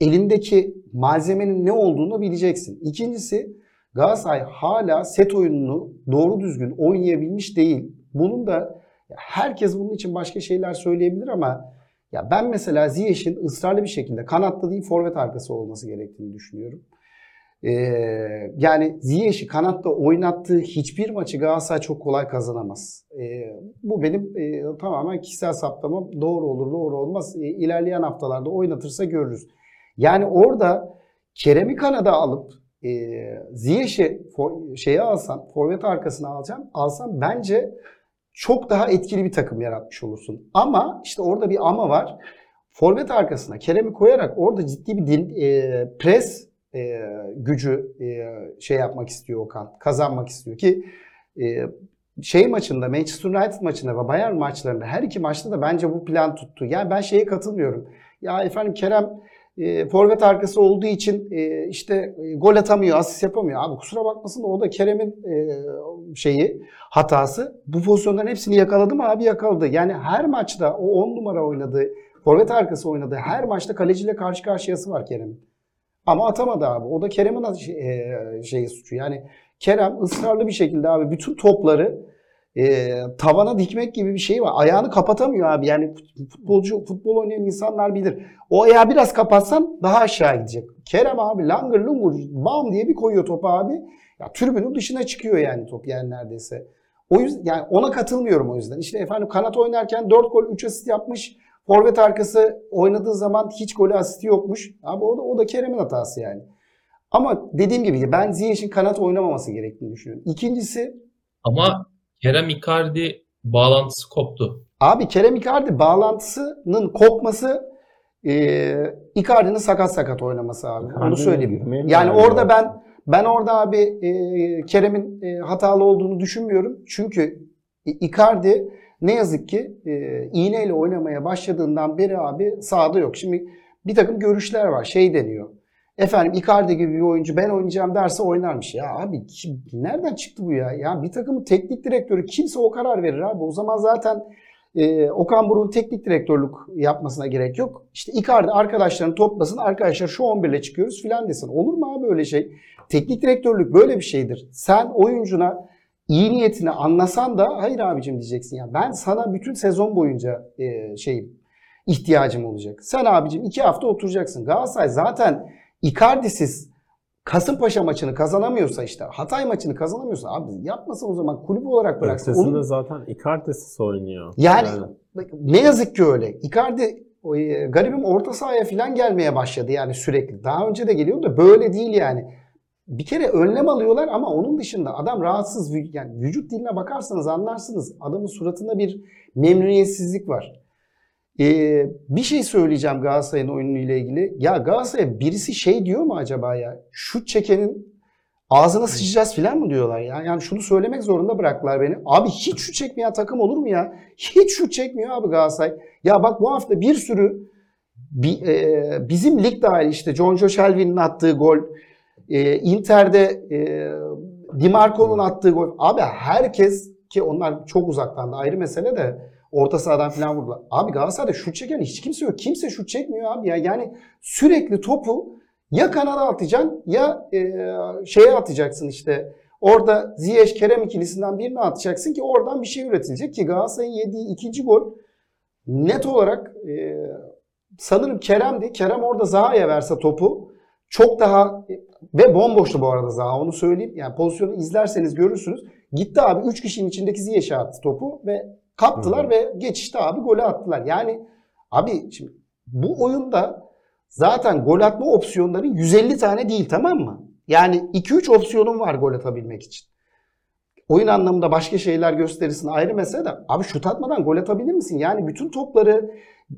elindeki malzemenin ne olduğunu bileceksin. İkincisi Galatasaray hala set oyununu doğru düzgün oynayabilmiş değil. Bunun da herkes bunun için başka şeyler söyleyebilir ama ya ben mesela Ziyech'in ısrarlı bir şekilde kanatta değil forvet arkası olması gerektiğini düşünüyorum. Ee, yani Ziyech'i kanatta oynattığı hiçbir maçı Galatasaray çok kolay kazanamaz. Ee, bu benim e, tamamen kişisel saptamam. Doğru olur, doğru olmaz. E, ilerleyen haftalarda oynatırsa görürüz. Yani orada Kerem'i kanada alıp e, Ziyech'i for- şeye alsan, forvet arkasına alacağım, alsam bence çok daha etkili bir takım yaratmış olursun. Ama işte orada bir ama var. Forvet arkasına Kerem'i koyarak orada ciddi bir dil, e, pres e, gücü e, şey yapmak istiyor Okan. Kazanmak istiyor ki e, şey maçında Manchester United maçında ve Bayern maçlarında her iki maçta da bence bu plan tuttu. Yani ben şeye katılmıyorum. Ya efendim Kerem e, forvet arkası olduğu için e, işte e, gol atamıyor, asist yapamıyor. Abi kusura bakmasın da o da Kerem'in e, şeyi hatası. Bu pozisyonların hepsini yakaladı mı abi yakaladı. Yani her maçta o 10 numara oynadığı, forvet arkası oynadığı her maçta kaleciyle karşı karşıyası var Kerem'in. Ama atamadı abi. O da Kerem'in e, şeyi suçu. Yani Kerem ısrarlı bir şekilde abi bütün topları e, tavana dikmek gibi bir şey var. Ayağını kapatamıyor abi. Yani futbolcu futbol oynayan insanlar bilir. O ayağı biraz kapatsan daha aşağı gidecek. Kerem abi langır lungur bam diye bir koyuyor topu abi. Ya tribünün dışına çıkıyor yani top yani neredeyse. O yüzden yani ona katılmıyorum o yüzden. İşte efendim kanat oynarken 4 gol 3 asist yapmış. Forvet arkası oynadığı zaman hiç golü asisti yokmuş. Abi o da, o da Kerem'in hatası yani. Ama dediğim gibi ben Ziyech'in kanat oynamaması gerektiğini düşünüyorum. İkincisi Ama Kerem Icardi bağlantısı koptu. Abi Kerem Icardi bağlantısının kopması Ee, Icardi'nin sakat sakat oynaması abi. Onu Icardi'nin söyleyeyim. Yani orada ben ben orada abi e, Kerem'in e, hatalı olduğunu düşünmüyorum. Çünkü Icardi ne yazık ki e, iğneyle oynamaya başladığından beri abi sahada yok. Şimdi bir takım görüşler var. Şey deniyor. Efendim Icardi gibi bir oyuncu ben oynayacağım derse oynarmış. Ya abi kim- nereden çıktı bu ya? Ya bir takımın teknik direktörü kimse o karar verir abi. O zaman zaten e, Okan Buruk'un teknik direktörlük yapmasına gerek yok. İşte Icardi arkadaşlarını toplasın. Arkadaşlar şu 11 ile çıkıyoruz filan desin. Olur mu abi öyle şey? Teknik direktörlük böyle bir şeydir. Sen oyuncuna iyi niyetini anlasan da hayır abicim diyeceksin ya. Ben sana bütün sezon boyunca e, şeyim ihtiyacım olacak. Sen abicim iki hafta oturacaksın. Galatasaray zaten Icardi'siz Kasımpaşa maçını kazanamıyorsa işte Hatay maçını kazanamıyorsa abi yapmasa o zaman kulüp olarak bıraksın. Ötesinde Onun- zaten Icardi'siz oynuyor. yani ne yazık ki öyle. Icardi e, garibim orta sahaya falan gelmeye başladı yani sürekli. Daha önce de geliyordu da böyle değil yani. Bir kere önlem alıyorlar ama onun dışında adam rahatsız. Yani vücut diline bakarsanız anlarsınız. Adamın suratında bir memnuniyetsizlik var. Ee, bir şey söyleyeceğim Galatasaray'ın oyunuyla ilgili. Ya Galatasaray'a birisi şey diyor mu acaba ya? Şut çekenin ağzına sıçacağız falan mı diyorlar ya? Yani şunu söylemek zorunda bıraktılar beni. Abi hiç şut çekmeyen takım olur mu ya? Hiç şut çekmiyor abi Galatasaray. Ya bak bu hafta bir sürü bi- e, bizim lig dahil işte John Joe Shelby'nin attığı gol, e, Inter'de e, Di Marco'nun attığı gol. Abi herkes ki onlar çok uzaktan da ayrı mesele de orta sahadan falan vurdular. Abi Galatasaray'da şut çeken hiç kimse yok. Kimse şut çekmiyor abi ya. Yani sürekli topu ya kanada atacaksın ya e, şeye atacaksın işte. Orada Ziyech Kerem ikilisinden birini atacaksın ki oradan bir şey üretilecek ki Galatasaray'ın yediği ikinci gol net olarak e, sanırım Kerem'di. Kerem orada Zaha'ya verse topu çok daha ve bomboştu bu arada Zaha onu söyleyeyim. Yani pozisyonu izlerseniz görürsünüz. Gitti abi 3 kişinin içindeki Ziyech'e attı topu ve kaptılar Hı ve geçişte abi golü attılar. Yani abi şimdi bu oyunda zaten gol atma opsiyonları 150 tane değil tamam mı? Yani 2-3 opsiyonun var gol atabilmek için. Oyun anlamında başka şeyler gösterirsin ayrı mesele de abi şut atmadan gol atabilir misin? Yani bütün topları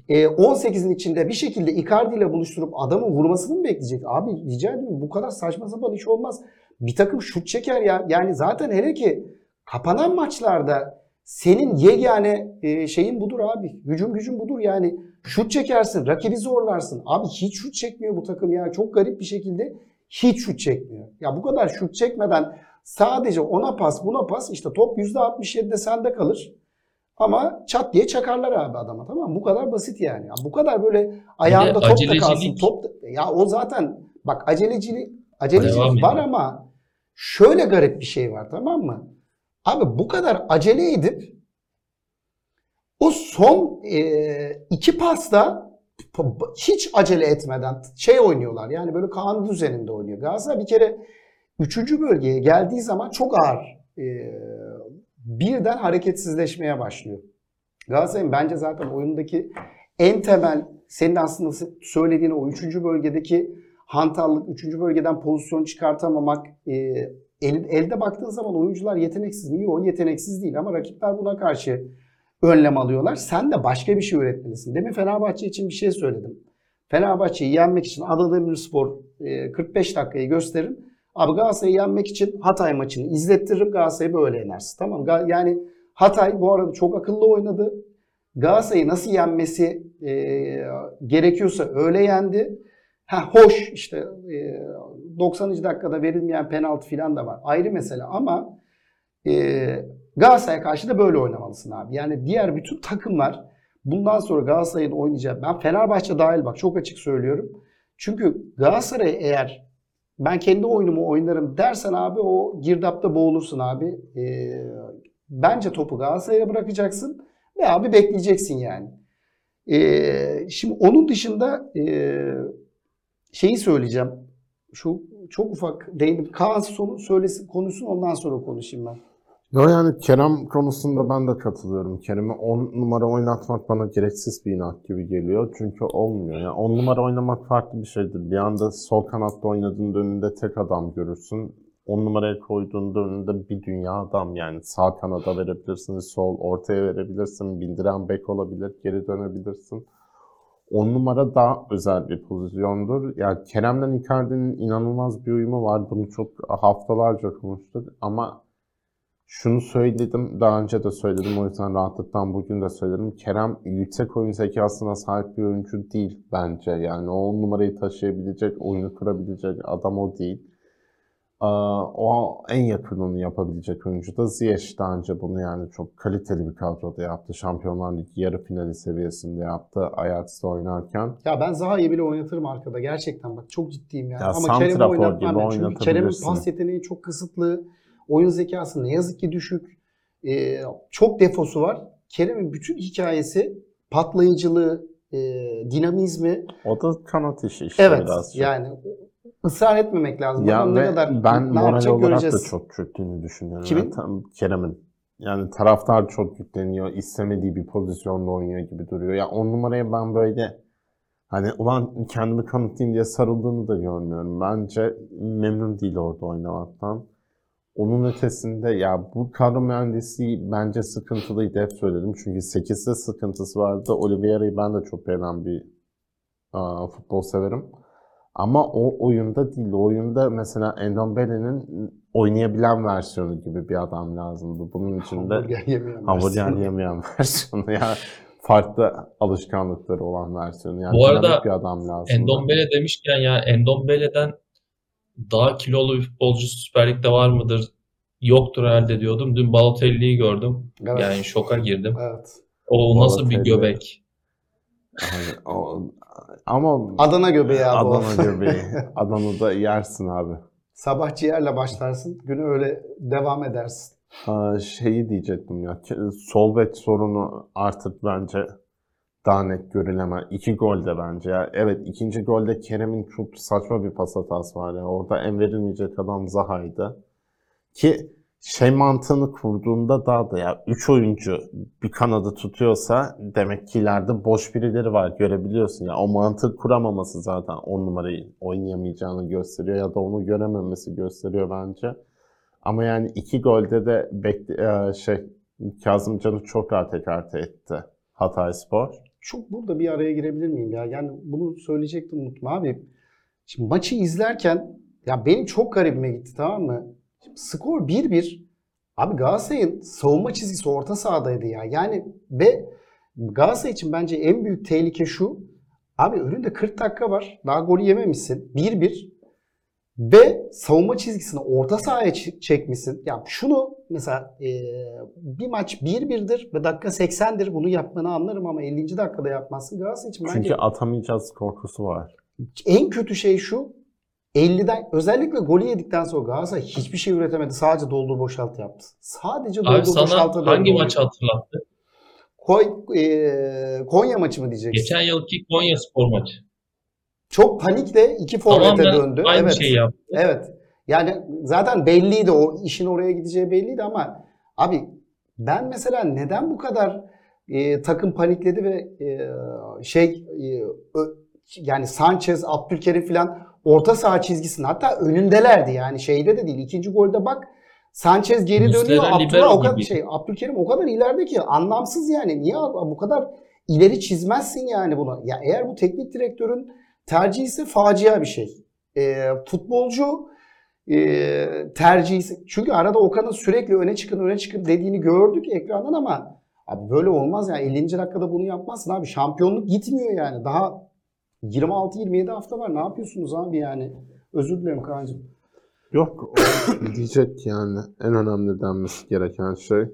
e, 18'in içinde bir şekilde Icardi ile buluşturup adamın vurmasını mı bekleyecek? Abi rica ediyorum bu kadar saçma sapan iş olmaz. Bir takım şut çeker ya. Yani zaten hele ki kapanan maçlarda senin yegane e, şeyin budur abi. Hücum gücün budur yani. Şut çekersin, rakibi zorlarsın. Abi hiç şut çekmiyor bu takım ya. Çok garip bir şekilde hiç şut çekmiyor. Ya bu kadar şut çekmeden sadece ona pas buna pas işte top %67'de sende kalır. Ama çat diye çakarlar abi adama tamam mı? Bu kadar basit yani. Ya bu kadar böyle ayağında top da kalsın. Top da- ya o zaten bak acelecilik acelecilik var ama şöyle garip bir şey var tamam mı? Abi bu kadar acele edip o son e, iki pasta hiç acele etmeden şey oynuyorlar. Yani böyle kanun düzeninde oynuyor. Galatasaray bir kere üçüncü bölgeye geldiği zaman çok ağır e, birden hareketsizleşmeye başlıyor. Galatasaray'ın bence zaten oyundaki en temel senin aslında söylediğin o üçüncü bölgedeki hantallık, üçüncü bölgeden pozisyon çıkartamamak, e, el- elde baktığın zaman oyuncular yeteneksiz mi? Yok yeteneksiz değil ama rakipler buna karşı önlem alıyorlar. Sen de başka bir şey üretmelisin. Demin Fenerbahçe için bir şey söyledim. Fenerbahçe'yi yenmek için Adana e, 45 dakikayı gösteririm. Abi Galatasaray'ı yenmek için Hatay maçını izlettiririm. Galatasaray'ı böyle yenersin. Tamam Yani Hatay bu arada çok akıllı oynadı. Galatasaray'ı nasıl yenmesi e, gerekiyorsa öyle yendi. Ha hoş işte e, 90. dakikada verilmeyen penaltı falan da var. Ayrı mesele ama e, Galatasaray'a karşı da böyle oynamalısın abi. Yani diğer bütün takımlar bundan sonra Galatasaray'ın oynayacağı ben Fenerbahçe dahil bak çok açık söylüyorum. Çünkü Galatasaray eğer ben kendi oyunumu oynarım dersen abi o girdapta boğulursun abi. E, bence topu Galatasaray'a bırakacaksın ve abi bekleyeceksin yani. E, şimdi onun dışında e, şeyi söyleyeceğim. Şu çok ufak değindim. Kaan sonu söylesin konuşsun ondan sonra konuşayım ben. Yo yani Kerem konusunda ben de katılıyorum. Kerem'i 10 numara oynatmak bana gereksiz bir inat gibi geliyor. Çünkü olmuyor. Yani 10 numara oynamak farklı bir şeydir. Bir anda sol kanatta oynadığında önünde tek adam görürsün. 10 numaraya koyduğunda önünde bir dünya adam yani. Sağ kanada verebilirsin, sol ortaya verebilirsin, bindiren bek olabilir, geri dönebilirsin. On numara daha özel bir pozisyondur. Yani Kerem'le Icardi'nin inanılmaz bir uyumu var. Bunu çok haftalarca konuştuk ama şunu söyledim, daha önce de söyledim o yüzden rahatlıktan bugün de söyledim. Kerem yüksek oyun zekasına sahip bir oyuncu değil bence. Yani o numarayı taşıyabilecek, oyunu kurabilecek adam o değil. O en yakınını yapabilecek oyuncu da Ziyech daha önce bunu yani çok kaliteli bir kadroda yaptı. Şampiyonlar Ligi yarı finali seviyesinde yaptı Ajax'ta oynarken. Ya ben Zaha'yı bile oynatırım arkada gerçekten bak çok ciddiyim yani. Ya Ama Kerem'i oynatmam. Çünkü Kerem'in pas yeteneği çok kısıtlı. Oyun zekası ne yazık ki düşük. Ee, çok defosu var. Kerem'in bütün hikayesi patlayıcılığı, e, dinamizmi. O da kanat işi işte Evet biraz çok. yani ısrar etmemek lazım. Ya ne kadar ben ne moral yapacak olarak göreceğiz. da çok çöktüğünü düşünüyorum. Kimin? Tam Kerem'in. Yani taraftar çok yükleniyor. istemediği bir pozisyonda oynuyor gibi duruyor. Ya on numaraya ben böyle hani ulan kendimi kanıtlayayım diye sarıldığını da görmüyorum. Bence memnun değil orada oynamaktan. Onun ötesinde ya bu kadro mühendisliği bence sıkıntılıydı hep söyledim. Çünkü 8'de sıkıntısı vardı. Oliveira'yı ben de çok beğenen bir aa, futbol severim. Ama o oyunda değil. O oyunda mesela Endombele'nin oynayabilen versiyonu gibi bir adam lazımdı. Bunun için de Hamburger yemeyen hamburger versiyonu. yemeyen versiyonu. ya farklı alışkanlıkları olan versiyonu. Yani Bu arada bir adam lazım. Endombele demişken ya Endombele'den daha kilolu bir futbolcu Süper Lig'de var mıdır? Yoktur herhalde diyordum. Dün Balotelli'yi gördüm. Evet. Yani şoka girdim. Evet. O nasıl bir Balotelli. göbek? O- ama Adana göbeği abi o. Adana göbeği. Adana'da yersin abi. Sabah ciğerle başlarsın. Günü öyle devam edersin. Aa, şeyi diyecektim ya. Sol bek sorunu artık bence daha net görülemez. İki golde bence ya. Evet ikinci golde Kerem'in çok saçma bir pas hatası var ya. Orada en verilmeyecek adam Zaha'ydı. Ki şey mantığını kurduğunda daha da ya 3 oyuncu bir kanadı tutuyorsa demek ki ileride boş birileri var görebiliyorsun ya. O mantık kuramaması zaten 10 numarayı oynayamayacağını gösteriyor ya da onu görememesi gösteriyor bence. Ama yani iki golde de bekle, e, şey Kazımcan'ı çok rahat ekarte etti Hatayspor. Çok burada bir araya girebilir miyim ya? Yani bunu söyleyecektim unutma abi. Şimdi maçı izlerken ya benim çok garibime gitti tamam mı? Şimdi skor 1-1. Abi Galatasaray'ın savunma çizgisi orta sahadaydı ya. Yani ve Galatasaray için bence en büyük tehlike şu. Abi önünde 40 dakika var. Daha golü yememişsin. 1-1. Ve savunma çizgisini orta sahaya çekmişsin. Ya şunu mesela e, bir maç 1-1'dir ve dakika 80'dir. Bunu yapmanı anlarım ama 50. dakikada yapmazsın. Galatasaray için bence Çünkü atamayacağız korkusu var. en kötü şey şu. 50'den özellikle golü yedikten sonra Galatasaray hiçbir şey üretemedi. Sadece doldur boşalt yaptı. Sadece Abi doldur sana boşalta döndü hangi maçı hatırlattı? Koy, e, Konya maçı mı diyeceksin? Geçen yılki Konya Spor maçı. Çok panikle iki forvete döndü. aynı evet. şeyi yaptı. Evet. Yani zaten belliydi o işin oraya gideceği belliydi ama abi ben mesela neden bu kadar e, takım panikledi ve e, şey e, ö- yani Sanchez, Abdülkerim falan orta saha çizgisinin hatta önündelerdi yani şeyde de değil. ikinci golde bak Sanchez geri dönüyor. Abdullah o kadar gibi. şey Abdülkerim o kadar ileride ki anlamsız yani. Niye bu kadar ileri çizmezsin yani bunu? Ya eğer bu teknik direktörün tercihi ise facia bir şey. E, futbolcu e, tercihi çünkü arada Okan'ın sürekli öne çıkın öne çıkın dediğini gördük ekrandan ama abi böyle olmaz yani 50. dakikada bunu yapmazsın abi. Şampiyonluk gitmiyor yani. Daha 26-27 hafta var. Ne yapıyorsunuz abi yani? Özür dilerim Kaan'cığım. Yok diyecek yani en önemli denmesi gereken şey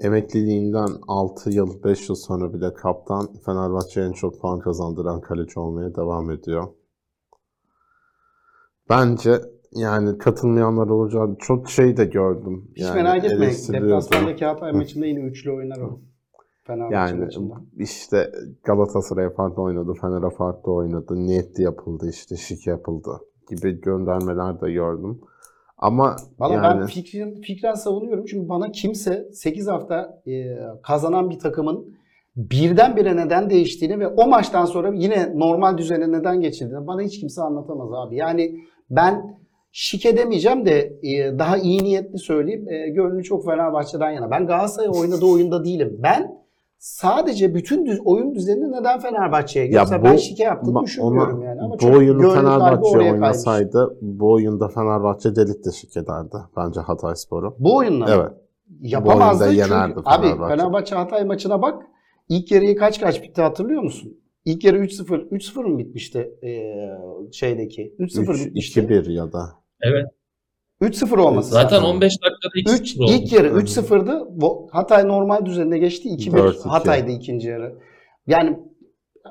emekliliğinden 6 yıl 5 yıl sonra bile kaptan Fenerbahçe'ye en çok puan kazandıran kaleci olmaya devam ediyor. Bence yani katılmayanlar olacağı çok şey de gördüm. Hiç yani merak etmeyin. Deplasmandaki Hatay maçında yine üçlü oynar o. Fenerbahçe Yani maçında. işte Galatasaray'a farklı oynadı, Fener'e farklı oynadı, niyetli yapıldı, işte şike yapıldı gibi göndermeler de gördüm. Ama Valla yani ben fikrin, fikren savunuyorum çünkü bana kimse 8 hafta e, kazanan bir takımın birdenbire neden değiştiğini ve o maçtan sonra yine normal düzene neden geçildiğini bana hiç kimse anlatamaz abi. Yani ben şike demeyeceğim de e, daha iyi niyetli söyleyeyim. E, gönlü çok Fenerbahçe'den yana. Ben Galatasaray oynadığı oyunda değilim. Ben sadece bütün düz, oyun düzenini neden Fenerbahçe'ye? Ya Yoksa bu- ben şike yaptığını Ba- düşünmüyorum ona- yani. Ama bu oyunu Fenerbahçe oraya kaymış. oynasaydı bu oyunda Fenerbahçe delik deşik ederdi bence Hatayspor'u. Bu oyunla? Evet. Yapamazdı Bu oyunda çünkü yenerdi abi Fenerbahçe. Fenerbahçe Hatay maçına bak. İlk yarıyı kaç kaç bitti hatırlıyor musun? İlk yarı 3-0 3-0 mı bitmişti ee, şeydeki? 3-0 3 bitmişti. 2-1 ya da 3-0 olması Zaten lazım. 15 dakikada 3 2-0 oldu. ilk yarı Hı hı. 3-0'dı. Bu- Hatay normal düzenine geçti. 2-1 4-2. Hatay'dı ikinci yarı. Yani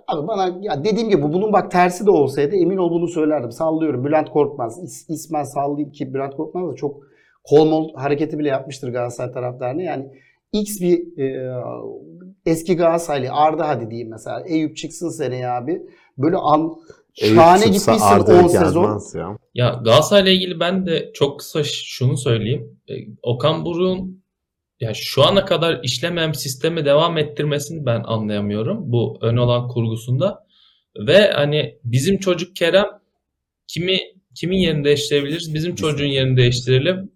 abi bana ya dediğim gibi bunun bak tersi de olsaydı emin ol bunu söylerdim. Sallıyorum. Bülent Korkmaz. İs, ismen sallayayım ki Bülent Korkmaz da çok kol mol hareketi bile yapmıştır Galatasaray taraftarına. Yani X bir e, eski Galatasaraylı Arda hadi diyeyim mesela. Eyüp çıksın seneye abi. Böyle an şahane gitmişsin 10 sezon. Ya. Ya Galatasaray'la ilgili ben de çok kısa şunu söyleyeyim. E, Okan Buruk'un ya şu ana kadar işlemeyen sistemi devam ettirmesini ben anlayamıyorum bu ön olan kurgusunda. Ve hani bizim çocuk Kerem kimi kimin yerini değiştirebiliriz? Bizim çocuğun yerini değiştirelim.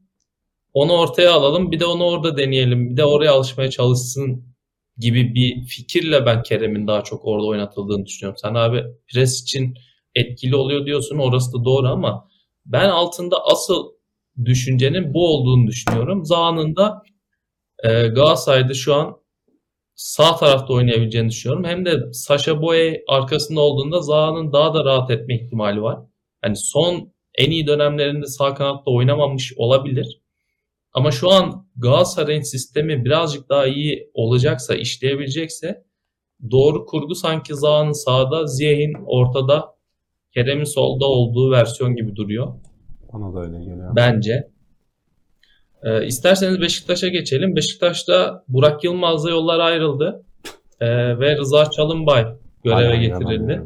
Onu ortaya alalım. Bir de onu orada deneyelim. Bir de oraya alışmaya çalışsın gibi bir fikirle ben Kerem'in daha çok orada oynatıldığını düşünüyorum. Sen abi pres için etkili oluyor diyorsun. Orası da doğru ama ben altında asıl düşüncenin bu olduğunu düşünüyorum. Zamanında e, Galatasaray'da şu an sağ tarafta oynayabileceğini düşünüyorum. Hem de Sasha Boye arkasında olduğunda Zaha'nın daha da rahat etme ihtimali var. Hani son en iyi dönemlerinde sağ kanatta oynamamış olabilir. Ama şu an Galatasaray'ın sistemi birazcık daha iyi olacaksa, işleyebilecekse doğru kurgu sanki Zaha'nın sağda, Ziyeh'in ortada, Kerem'in solda olduğu versiyon gibi duruyor Bana da öyle geliyor. bence. Ee, isterseniz Beşiktaş'a geçelim. Beşiktaş'ta Burak Yılmaz'la yollar ayrıldı. Ee, ve Rıza Çalınbay göreve Hala getirildi.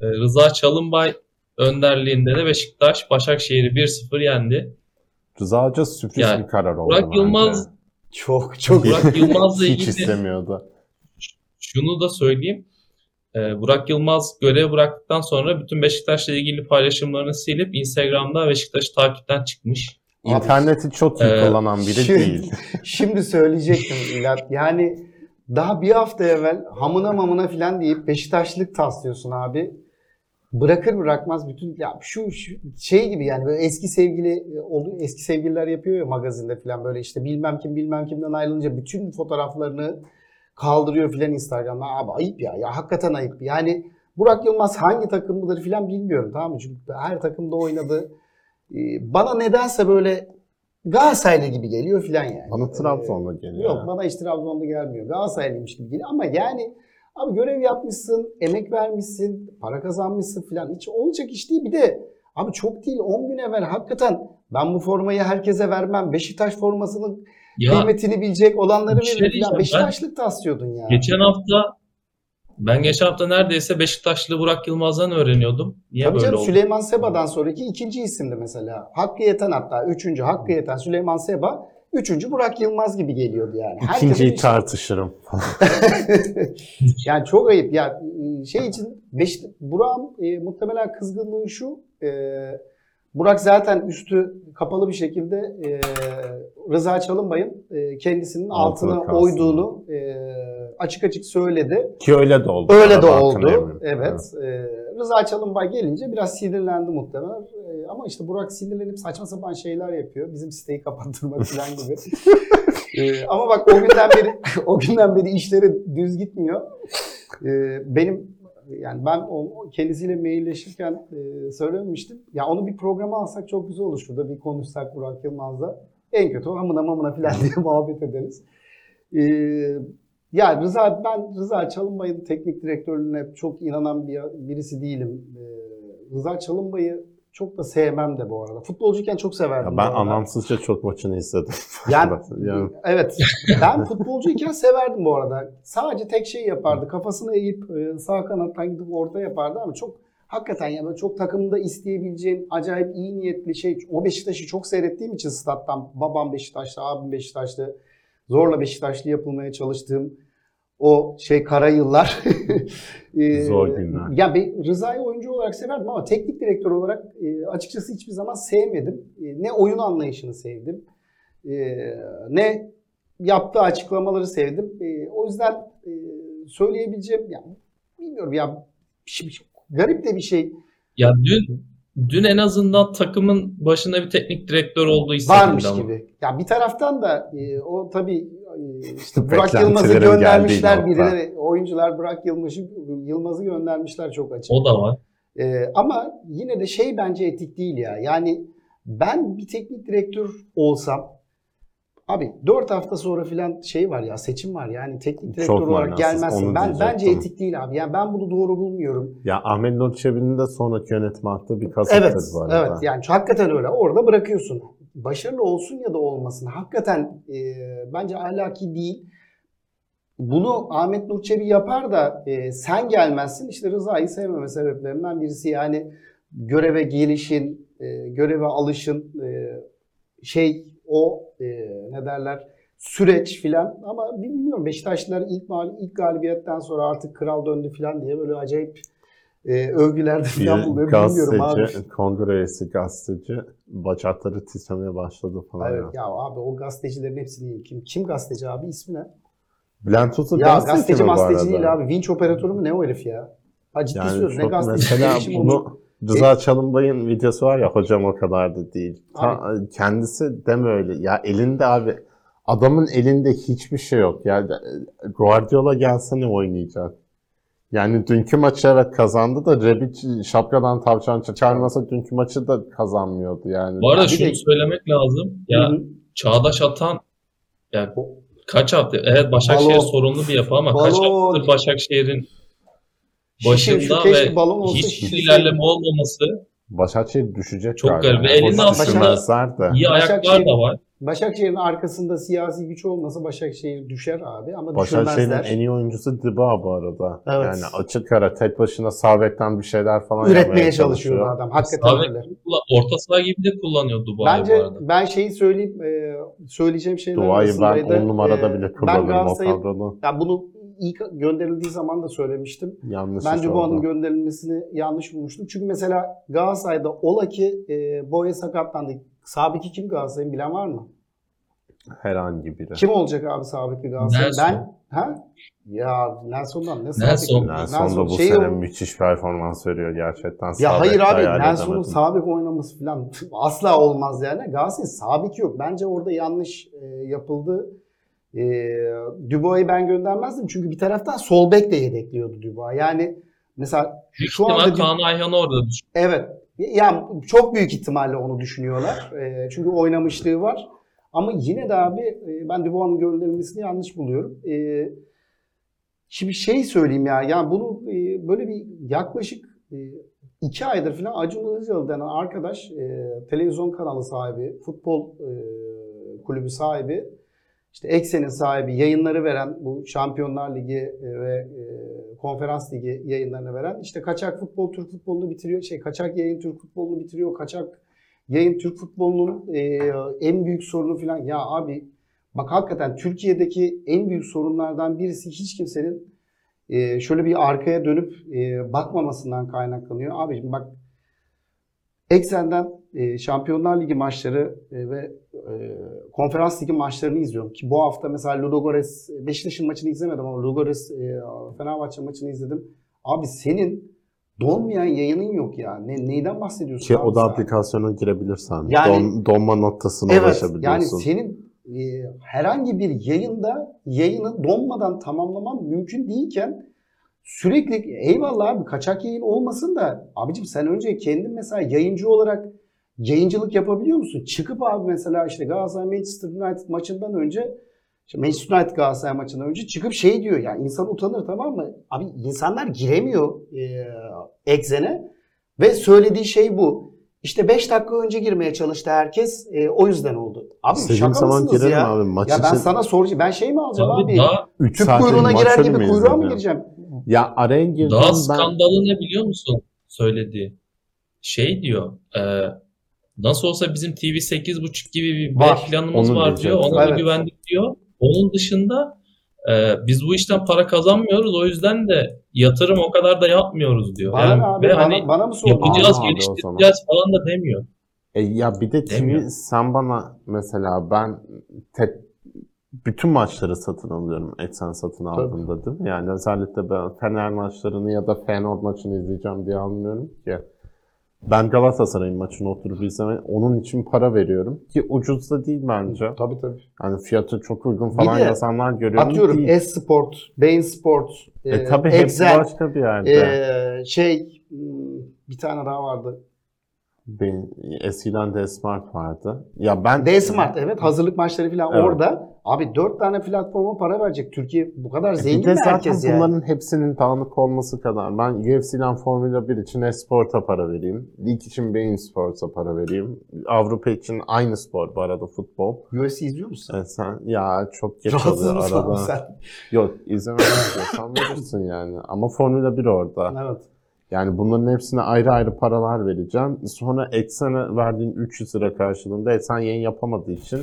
Ee, Rıza Çalınbay önderliğinde de Beşiktaş Başakşehir'i 1-0 yendi. Rıza Hoca sürpriz Yani bir karar oldu Burak bence. Yılmaz Çok çok Burak Yılmaz'la Hiç ilgili istemiyordu. şunu da söyleyeyim. Ee, Burak Yılmaz görev bıraktıktan sonra bütün Beşiktaş'la ilgili paylaşımlarını silip Instagram'da Beşiktaş'ı takipten çıkmış. İnterneti çok iyi Ee, kullanan biri Şimdi- değil. Şimdi söyleyecektim İlhat. Yani daha bir hafta evvel hamına mamına filan deyip Beşiktaşlık taslıyorsun abi. Bırakır bırakmaz bütün ya şu, şu şey gibi yani böyle eski sevgili oldu eski sevgililer yapıyor ya magazinde filan böyle işte bilmem kim bilmem kimden ayrılınca bütün fotoğraflarını kaldırıyor filan Instagram'da. Abi ayıp ya. Ya hakikaten ayıp. Yani Burak Yılmaz hangi takımlıdır filan bilmiyorum tamam mı? Çünkü her takımda oynadı. Ee, Bana nedense böyle Galatasaraylı gibi geliyor filan yani. Bana Trabzon'da geliyor. Yok bana hiç Trabzon'da gelmiyor. Galatasaraylıymış gibi geliyor ama yani abi görev yapmışsın, emek vermişsin, para kazanmışsın falan. Hiç olacak iş değil. Bir de abi çok değil 10 gün evvel hakikaten ben bu formayı herkese vermem. Beşiktaş formasının Ya kıymetini bilecek olanları şey veririm. Ben- Beşiktaşlık taslıyordun ya. geçen hafta ben geçen hafta neredeyse Beşiktaşlı Burak Yılmaz'dan öğreniyordum. Niye Tabii böyle canım oldu? Süleyman Seba'dan sonraki ikinci isimdi mesela. Hakkı Yeten hatta üçüncü Hakkı Yeten Süleyman Seba. Üçüncü Burak Yılmaz gibi geliyordu yani. Herkesin İkinciyi bir- tartışırım. yani çok ayıp. Ya şey için Beş, Burak'ın e, muhtemelen kızgınlığı şu. e, Burak zaten üstü kapalı bir şekilde e, Rıza Çalınbay'ın e, kendisinin Altına altına kalsın. oyduğunu e, açık açık söyledi. Ki öyle de oldu. Öyle de oldu. yemeyeyim. Evet. E, Rıza Çalınbay gelince biraz sinirlendi muhtemelen. E, ama işte Burak sinirlenip saçma sapan şeyler yapıyor. Bizim siteyi kapattırmak falan gibi. E, ama bak o günden beri o günden beri işleri düz gitmiyor. E, benim yani ben o, kendisiyle mailleşirken e, söylemiştim. Ya onu bir programa alsak çok güzel olur. Şurada bir konuşsak Burak Yılmaz'la. En kötü o hamına mamına falan diye muhabbet ederiz. E, ya Rıza ben Rıza Çalınbay'ın teknik direktörlüğüne çok inanan bir birisi değilim. Ee, Rıza Çalınbay'ı çok da sevmem de bu arada. Futbolcuyken çok severdim. Ya ben anlamsızca çok maçını izledim. Yani, yani evet. Ben futbolcuyken severdim bu arada. Sadece tek şey yapardı. Kafasını eğip e, sağ kanattan gidip orta yapardı ama çok hakikaten ya böyle çok takımda isteyebileceğim acayip iyi niyetli şey. O Beşiktaş'ı çok seyrettiğim için stat'tan babam Beşiktaşlı, abim Beşiktaşlı. Zorla Beşiktaşlı yapılmaya çalıştığım o şey kara yıllar. Ee, Zor günler. Ya ben Rıza'yı oyuncu olarak severdim ama teknik direktör olarak e, açıkçası hiçbir zaman sevmedim. E, ne oyun anlayışını sevdim. e, ne yaptığı açıklamaları sevdim. O yüzden söyleyebileceğim ya bilmiyorum ya bir şey- garip de bir şey Ya dün dün en azından takımın başında bir teknik direktör olduğu varmış hissedildi ama. gibi. Ya bir taraftan da e, o tabii e, işte Burak Yılmaz'ı göndermişler birileri. Oyuncular Burak Yılmaz'ı Yılmaz'ı göndermişler çok açık. O da var. Ee, ama yine de şey bence etik değil ya. Yani ben bir teknik direktör olsam abi 4 hafta sonra filan şey var ya seçim var yani teknik direktör Çok olarak manasız, gelmezsin. Ben bence etik değil abi. Yani ben bunu doğru bulmuyorum. Ya Ahmet Nur Çebi'nin de sonraki yönetime attığı bir kasıttır Evet. bu arada. Evet yani hakikaten öyle. Orada bırakıyorsun. Başarılı olsun ya da olmasın. Hakikaten e, bence ahlaki değil. Bunu Ahmet Nur Çebi yapar da e, sen gelmezsin. İşte Rıza'yı sevmeme sebeplerinden birisi yani göreve gelişin, e, göreve alışın, e, şey o e, ne derler süreç filan ama bilmiyorum Beşiktaşlılar ilk mal ilk galibiyetten sonra artık kral döndü filan diye böyle acayip e, övgülerde filan buluyor. Bilmiyorum abi. kongre üyesi gazeteci bacakları titremeye başladı falan. Evet ya. ya abi o gazetecilerin hepsini. Kim, kim gazeteci abi ismi ne? Bülent Usta Ya gazeteci gazeteci mi gazeteci değil abi. Vinç operatörü mü ne o herif ya? Ha ciddi Yani söylüyorum ne gazeteci mesela bunu Rıza Çalınbay'ın videosu var ya hocam o kadar da değil. Ta- kendisi deme öyle. Ya elinde abi adamın elinde hiçbir şey yok. Yani e, Guardiola gelse ne oynayacak? Yani dünkü maçı evet kazandı da Rebic şapkadan tavşan çıkarmasa dünkü maçı da kazanmıyordu yani. Bu arada bir şunu de- söylemek lazım. Ya Hı hı. Çağdaş Atan yani kaç hafta evet Başakşehir Balon. sorunlu bir yapı ama kaç Balon. haftadır Başakşehir'in Şişir, şu başında keşke ve balon olsa hiçbir şişirseydi. ilerleme olmaması Başakşehir düşecek Çok galiba. garip. Ve Yani elinde aslında düşürmezler de. iyi ayaklar da var. Başakşehir'in arkasında siyasi güç olmasa Başakşehir düşer abi ama Başakşehir'in düşürmezler. en iyi oyuncusu Diba bu arada. Evet. Yani açık ara tek başına sağ bekten bir şeyler falan Üretmeye yapmaya çalışıyordu çalışıyor. adam. Hakikaten Sağ öyle. Kullan- Orta saha gibi de kullanıyor Dubai Bence bu arada. ben şeyi söyleyeyim, e, söyleyeceğim şeyler Duayı ben arasındaydı. 10 numarada E, bile Ben kullanırım o Galatasaray'ın, kadronu. ya bunu ilk gönderildiği zaman da söylemiştim. Yanlış Ben iş Dubois'un oldu. gönderilmesini yanlış bulmuştum. Çünkü mesela Galatasaray'da ola ki e, Boya sakatlandı. Sabiki kim Galatasaray'ın bilen var mı? Herhangi biri. Kim olacak abi sabiki Galatasaray? Nelson. Ben ha? Ya Nelson'dan ne sabiki? Nelson. Nelson da bu şey sene o- müthiş performans veriyor gerçekten. Ya hayır bekte abi Nelson'un sabik oynaması falan asla olmaz yani. Galatasaray'ın sabik yok. Bence orada yanlış e, yapıldı. E, Dubois'u ben göndermezdim. Çünkü bir taraftan sol bek de yedekliyordu Dubois. Yani mesela Büyük şu anda Kaan Ayhan'ı orada düşün. Evet. Yani çok büyük ihtimalle onu düşünüyorlar. E, çünkü oynamışlığı var. Ama yine de abi e, ben Dubois'un gönderilmesini yanlış buluyorum. E, şimdi şey söyleyeyim ya. Yani bunu e, böyle bir yaklaşık e, iki aydır falan Acun Ilıcalı denen arkadaş e, televizyon kanalı sahibi, futbol e, kulübü sahibi, işte Eksen'in sahibi, yayınları veren bu Şampiyonlar Ligi e, ve e, Konferans Ligi yayınlarını veren işte kaçak futbol Türk futbolunu bitiriyor. Şey kaçak yayın Türk futbolunu bitiriyor. Kaçak yayın Türk futbolunun e, en büyük sorunu falan. Ya abi bak hakikaten Türkiye'deki en büyük sorunlardan birisi hiç kimsenin şöyle bir arkaya dönüp bakmamasından kaynaklanıyor. Abiciğim bak Eksen'den e, Şampiyonlar Ligi maçları e, ve e, Konferans Ligi maçlarını izliyorum. Ki bu hafta mesela Ludogorets, Beşiktaş'ın maçını izlemedim ama Ludogorets e, Fenerbahçe maçını izledim. Abi senin donmayan yayının yok ya. Ne, neyden bahsediyorsun Ki o da sen? aplikasyona girebilirsen. Yani- Don, donma noktasına Evet ulaşabiliyorsun. yani senin e, herhangi bir yayında yayını donmadan tamamlaman mümkün değilken sürekli eyvallah abi kaçak yayın olmasın da abicim sen önce kendin mesela yayıncı olarak yayıncılık yapabiliyor musun? Çıkıp abi mesela işte Galatasaray Manchester United maçından önce işte Manchester United Galatasaray maçından önce çıkıp şey diyor yani insan utanır tamam mı? Abi insanlar giremiyor e, Exen'e ve söylediği şey bu. İşte 5 dakika önce girmeye çalıştı herkes. e, o yüzden oldu. Abi İstediğim şaka zaman mısınız ya? abi. Maç Ya ben için sana soracağım. Ben şey mi alacağım abi? Abi daha, 3 Tüp kuyruğuna girer gibi kuyruğa mı gireceğim? Ya araya girdim daha ben. skandalı ne biliyor musun söylediği? Şey diyor e, nasıl olsa bizim TV 8.5 gibi bir Var. planımız var diyor. Ona da Evet. güvendik diyor. Onun dışında e, biz bu işten para kazanmıyoruz. O yüzden de yatırım o kadar da yapmıyoruz diyor. Bana Yani abi? ve Bana, hani bana mı sordun? yapacağız, Abi geliştireceğiz falan da demiyor. E ya bir de TV sen bana mesela ben tek bütün maçları satın alıyorum eksen satın aldığımda değil mi? Yani özellikle ben Fener maçlarını ya da Feyenoord maçını izleyeceğim diye almıyorum ki. Ben Galatasaray'ın maçını oturup izleme, onun için para veriyorum ki ucuz da değil bence. Tabii tabii. Yani fiyatı çok uygun Bir falan de yazanlar görüyorum Atıyorum değil. S-Sport, Bein Sport, E, e, tabii Excel, başka bir yerde. e, şey hmm, bir tane daha vardı. Benim, eskiden D-Smart vardı. Ya ben D-Smart evet hazırlık maçları falan Evet. orada. Abi dört tane platforma para verecek. Türkiye bu kadar E, zengin bir de mi zaten herkes yani? bunların hepsinin dağınık olması kadar. Ben UFC'den Formula 1 için e-sporta para vereyim. Lig için Bein Sports'a para vereyim. Avrupa için aynı spor bu arada futbol. UFC izliyor musun? E sen ya çok geç Rahatsız oluyor arada. sen? Yok izlemek istiyorsan verirsin yani. Ama Formula 1 orada. Evet. Yani bunların hepsine ayrı ayrı paralar vereceğim. Sonra Eksen'e verdiğin 300 lira karşılığında Eksen yayın yapamadığı için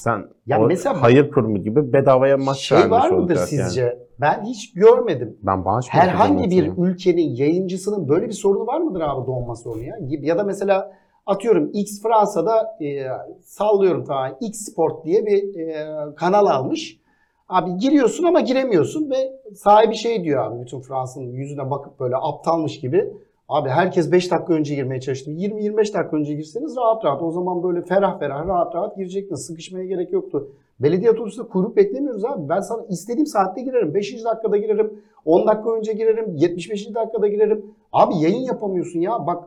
sen Ya o mesela- hayır kurumu gibi bedavaya maç Şey vermiş var mıdır sizce? yani. Ben hiç görmedim. Ben bağış Herhangi bir yöneteyim. ülkenin yayıncısının böyle bir sorunu var mıdır abi donma sorunu ya? Ya da mesela atıyorum X Fransa'da e, sallıyorum tamam X Sport diye bir e, kanal almış. Abi giriyorsun ama giremiyorsun ve sahibi şey diyor abi bütün Fransa'nın yüzüne bakıp böyle aptalmış gibi. Abi herkes 5 dakika önce girmeye çalıştı. 20-25 dakika önce girseniz rahat rahat. O zaman böyle ferah ferah rahat rahat girecektiniz. Sıkışmaya gerek yoktu. Belediye otobüsünde kuyruk beklemiyoruz abi. Ben sana istediğim saatte girerim. 5. dakikada girerim. 10 dakika önce girerim. 75. dakikada girerim. Abi yayın yapamıyorsun ya. Bak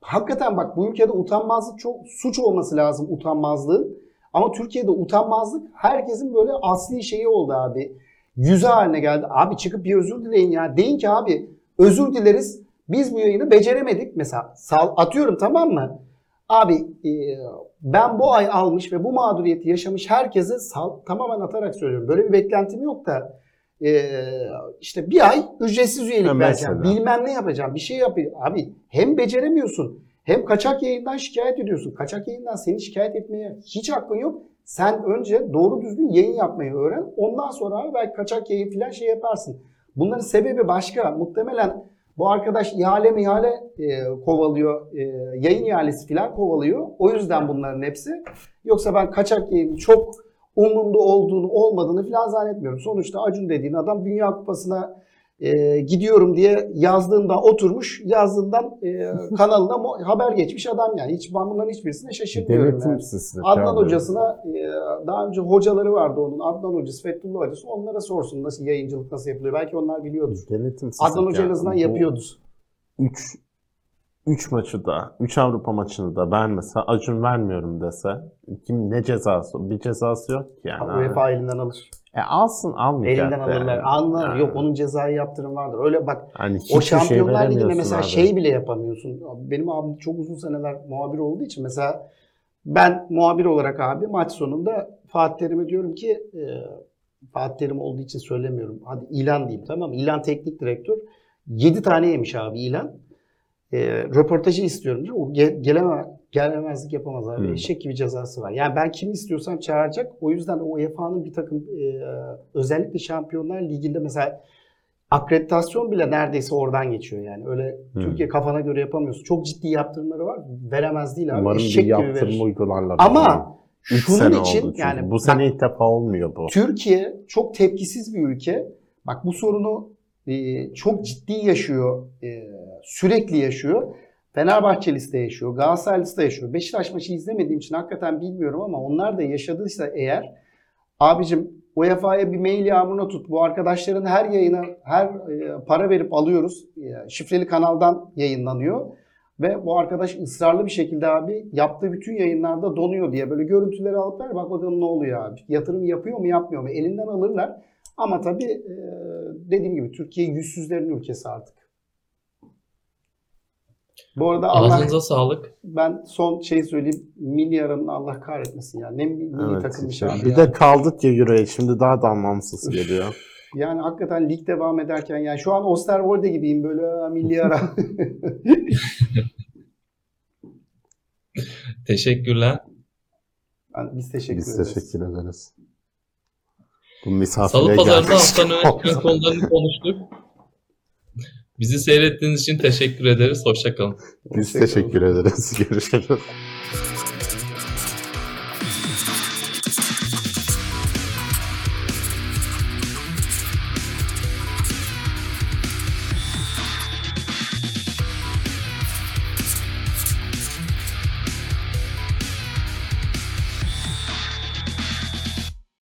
hakikaten bak bu ülkede utanmazlık çok suç olması lazım utanmazlığın. Ama Türkiye'de utanmazlık herkesin böyle asli şeyi oldu abi. Yüzü haline geldi. Abi çıkıp bir özür dileyin ya. Deyin ki abi özür dileriz. Biz bu yayını beceremedik. Mesela sal, atıyorum tamam mı? Abi e, ben bu ay almış ve bu mağduriyeti yaşamış herkese sal, tamamen atarak söylüyorum. Böyle bir beklentim yok da e, işte bir ay ücretsiz üyelik Ha, vereceğim. mesela. Bilmem ne yapacağım. Bir şey yapayım. Abi hem beceremiyorsun hem kaçak yayından şikayet ediyorsun. Kaçak yayından seni şikayet etmeye hiç hakkın yok. Sen önce doğru düzgün yayın yapmayı öğren. Ondan sonra abi belki kaçak yayın falan şey yaparsın. Bunların sebebi başka. Muhtemelen bu arkadaş ihale mi ihale e, kovalıyor, e, yayın ihalesi falan kovalıyor. O yüzden bunların hepsi. Yoksa ben kaçak yayının çok umurumda olduğunu, olmadığını falan zannetmiyorum. Sonuçta Acun dediğin adam Dünya Kupası'na e, gidiyorum diye yazdığında oturmuş, yazdığından e, kanalına haber geçmiş adam yani. Hiç ben bunların hiçbirisine şaşırmıyorum Denetim yani. sistemi. Adnan hocasına e, daha önce hocaları vardı onun. Adnan hocası, Fethullah hocası. Onlara sorsun nasıl yayıncılık nasıl yapılıyor. Belki onlar biliyordur. Denetim sistemi. Adnan Hoca en azından yapıyordu. 3 3 maçı da, 3 Avrupa maçını da ben mesela Acun vermiyorum dese kim ne cezası? Bir cezası yok ki yani. UEFA elinden alır. E alsın almayacak. Elinden alırlar. yani. Anlar. Yani. Yok onun cezai yaptırım vardır. Öyle bak Hani o şey Şampiyonlar Ligi'nde veremiyorsun mesela abi. şey bile yapamıyorsun. Benim abim çok uzun seneler muhabir olduğu için mesela ben muhabir olarak abi maç sonunda Fatih Terim'e diyorum ki e, Fatih Terim olduğu için söylemiyorum. Hadi ilan diyeyim tamam mı? İlan teknik direktör. 7 tane yemiş abi ilan. E, röportajı istiyorum diyor. O ge- geleme, gelemezlik yapamaz abi. Hmm. Eşek gibi cezası var. Yani ben kimi istiyorsam çağıracak. O yüzden o UEFA'nın bir takım e, özellikle Şampiyonlar Ligi'nde mesela akreditasyon bile neredeyse oradan geçiyor yani. Öyle Hmm. Türkiye kafana göre yapamıyorsun. Çok ciddi yaptırımları var. Veremez değil abi. Umarım bir Eşek gibi yaptırım verir. uygularlar. Ama Üç şunun için yani bu sene ilk defa olmuyor bu. Türkiye çok tepkisiz bir ülke. Bak bu sorunu e, çok ciddi yaşıyor. e, sürekli yaşıyor. Fenerbahçelisi de yaşıyor. Galatasaraylısı da yaşıyor. Beşiktaş maçı izlemediğim için hakikaten bilmiyorum ama onlar da yaşadıysa eğer abicim UEFA'ya bir mail yağmuruna tut. Bu arkadaşların her yayına her e, para verip alıyoruz. E, şifreli kanaldan yayınlanıyor. Ve bu arkadaş ısrarlı bir şekilde abi yaptığı bütün yayınlarda donuyor diye böyle görüntüleri alıp ver bak bakalım ne oluyor abi. Yatırım yapıyor mu yapmıyor mu elinden alırlar. Ama tabii dediğim gibi Türkiye yüzsüzlerin ülkesi artık. Bu arada Allah, Ağzınıza sağlık. ben son şey söyleyeyim. Milli aranın Allah kahretmesin ya. Ne milli Evet, takılmış işte. abi Bir ya. de kaldık ya Euro'ya şimdi daha da anlamsız geliyor. Yani hakikaten lig devam ederken yani şu an Osterwolde gibiyim böyle "Aa, milli ara. Teşekkürler. Yani biz teşekkür Biz ederiz. teşekkür ederiz. Bu misafire Salı pazarında haftanın çıkan konularını konuştuk. Bizi seyrettiğiniz için teşekkür ederiz. Hoşçakalın. Biz teşekkür ederiz. Görüşürüz.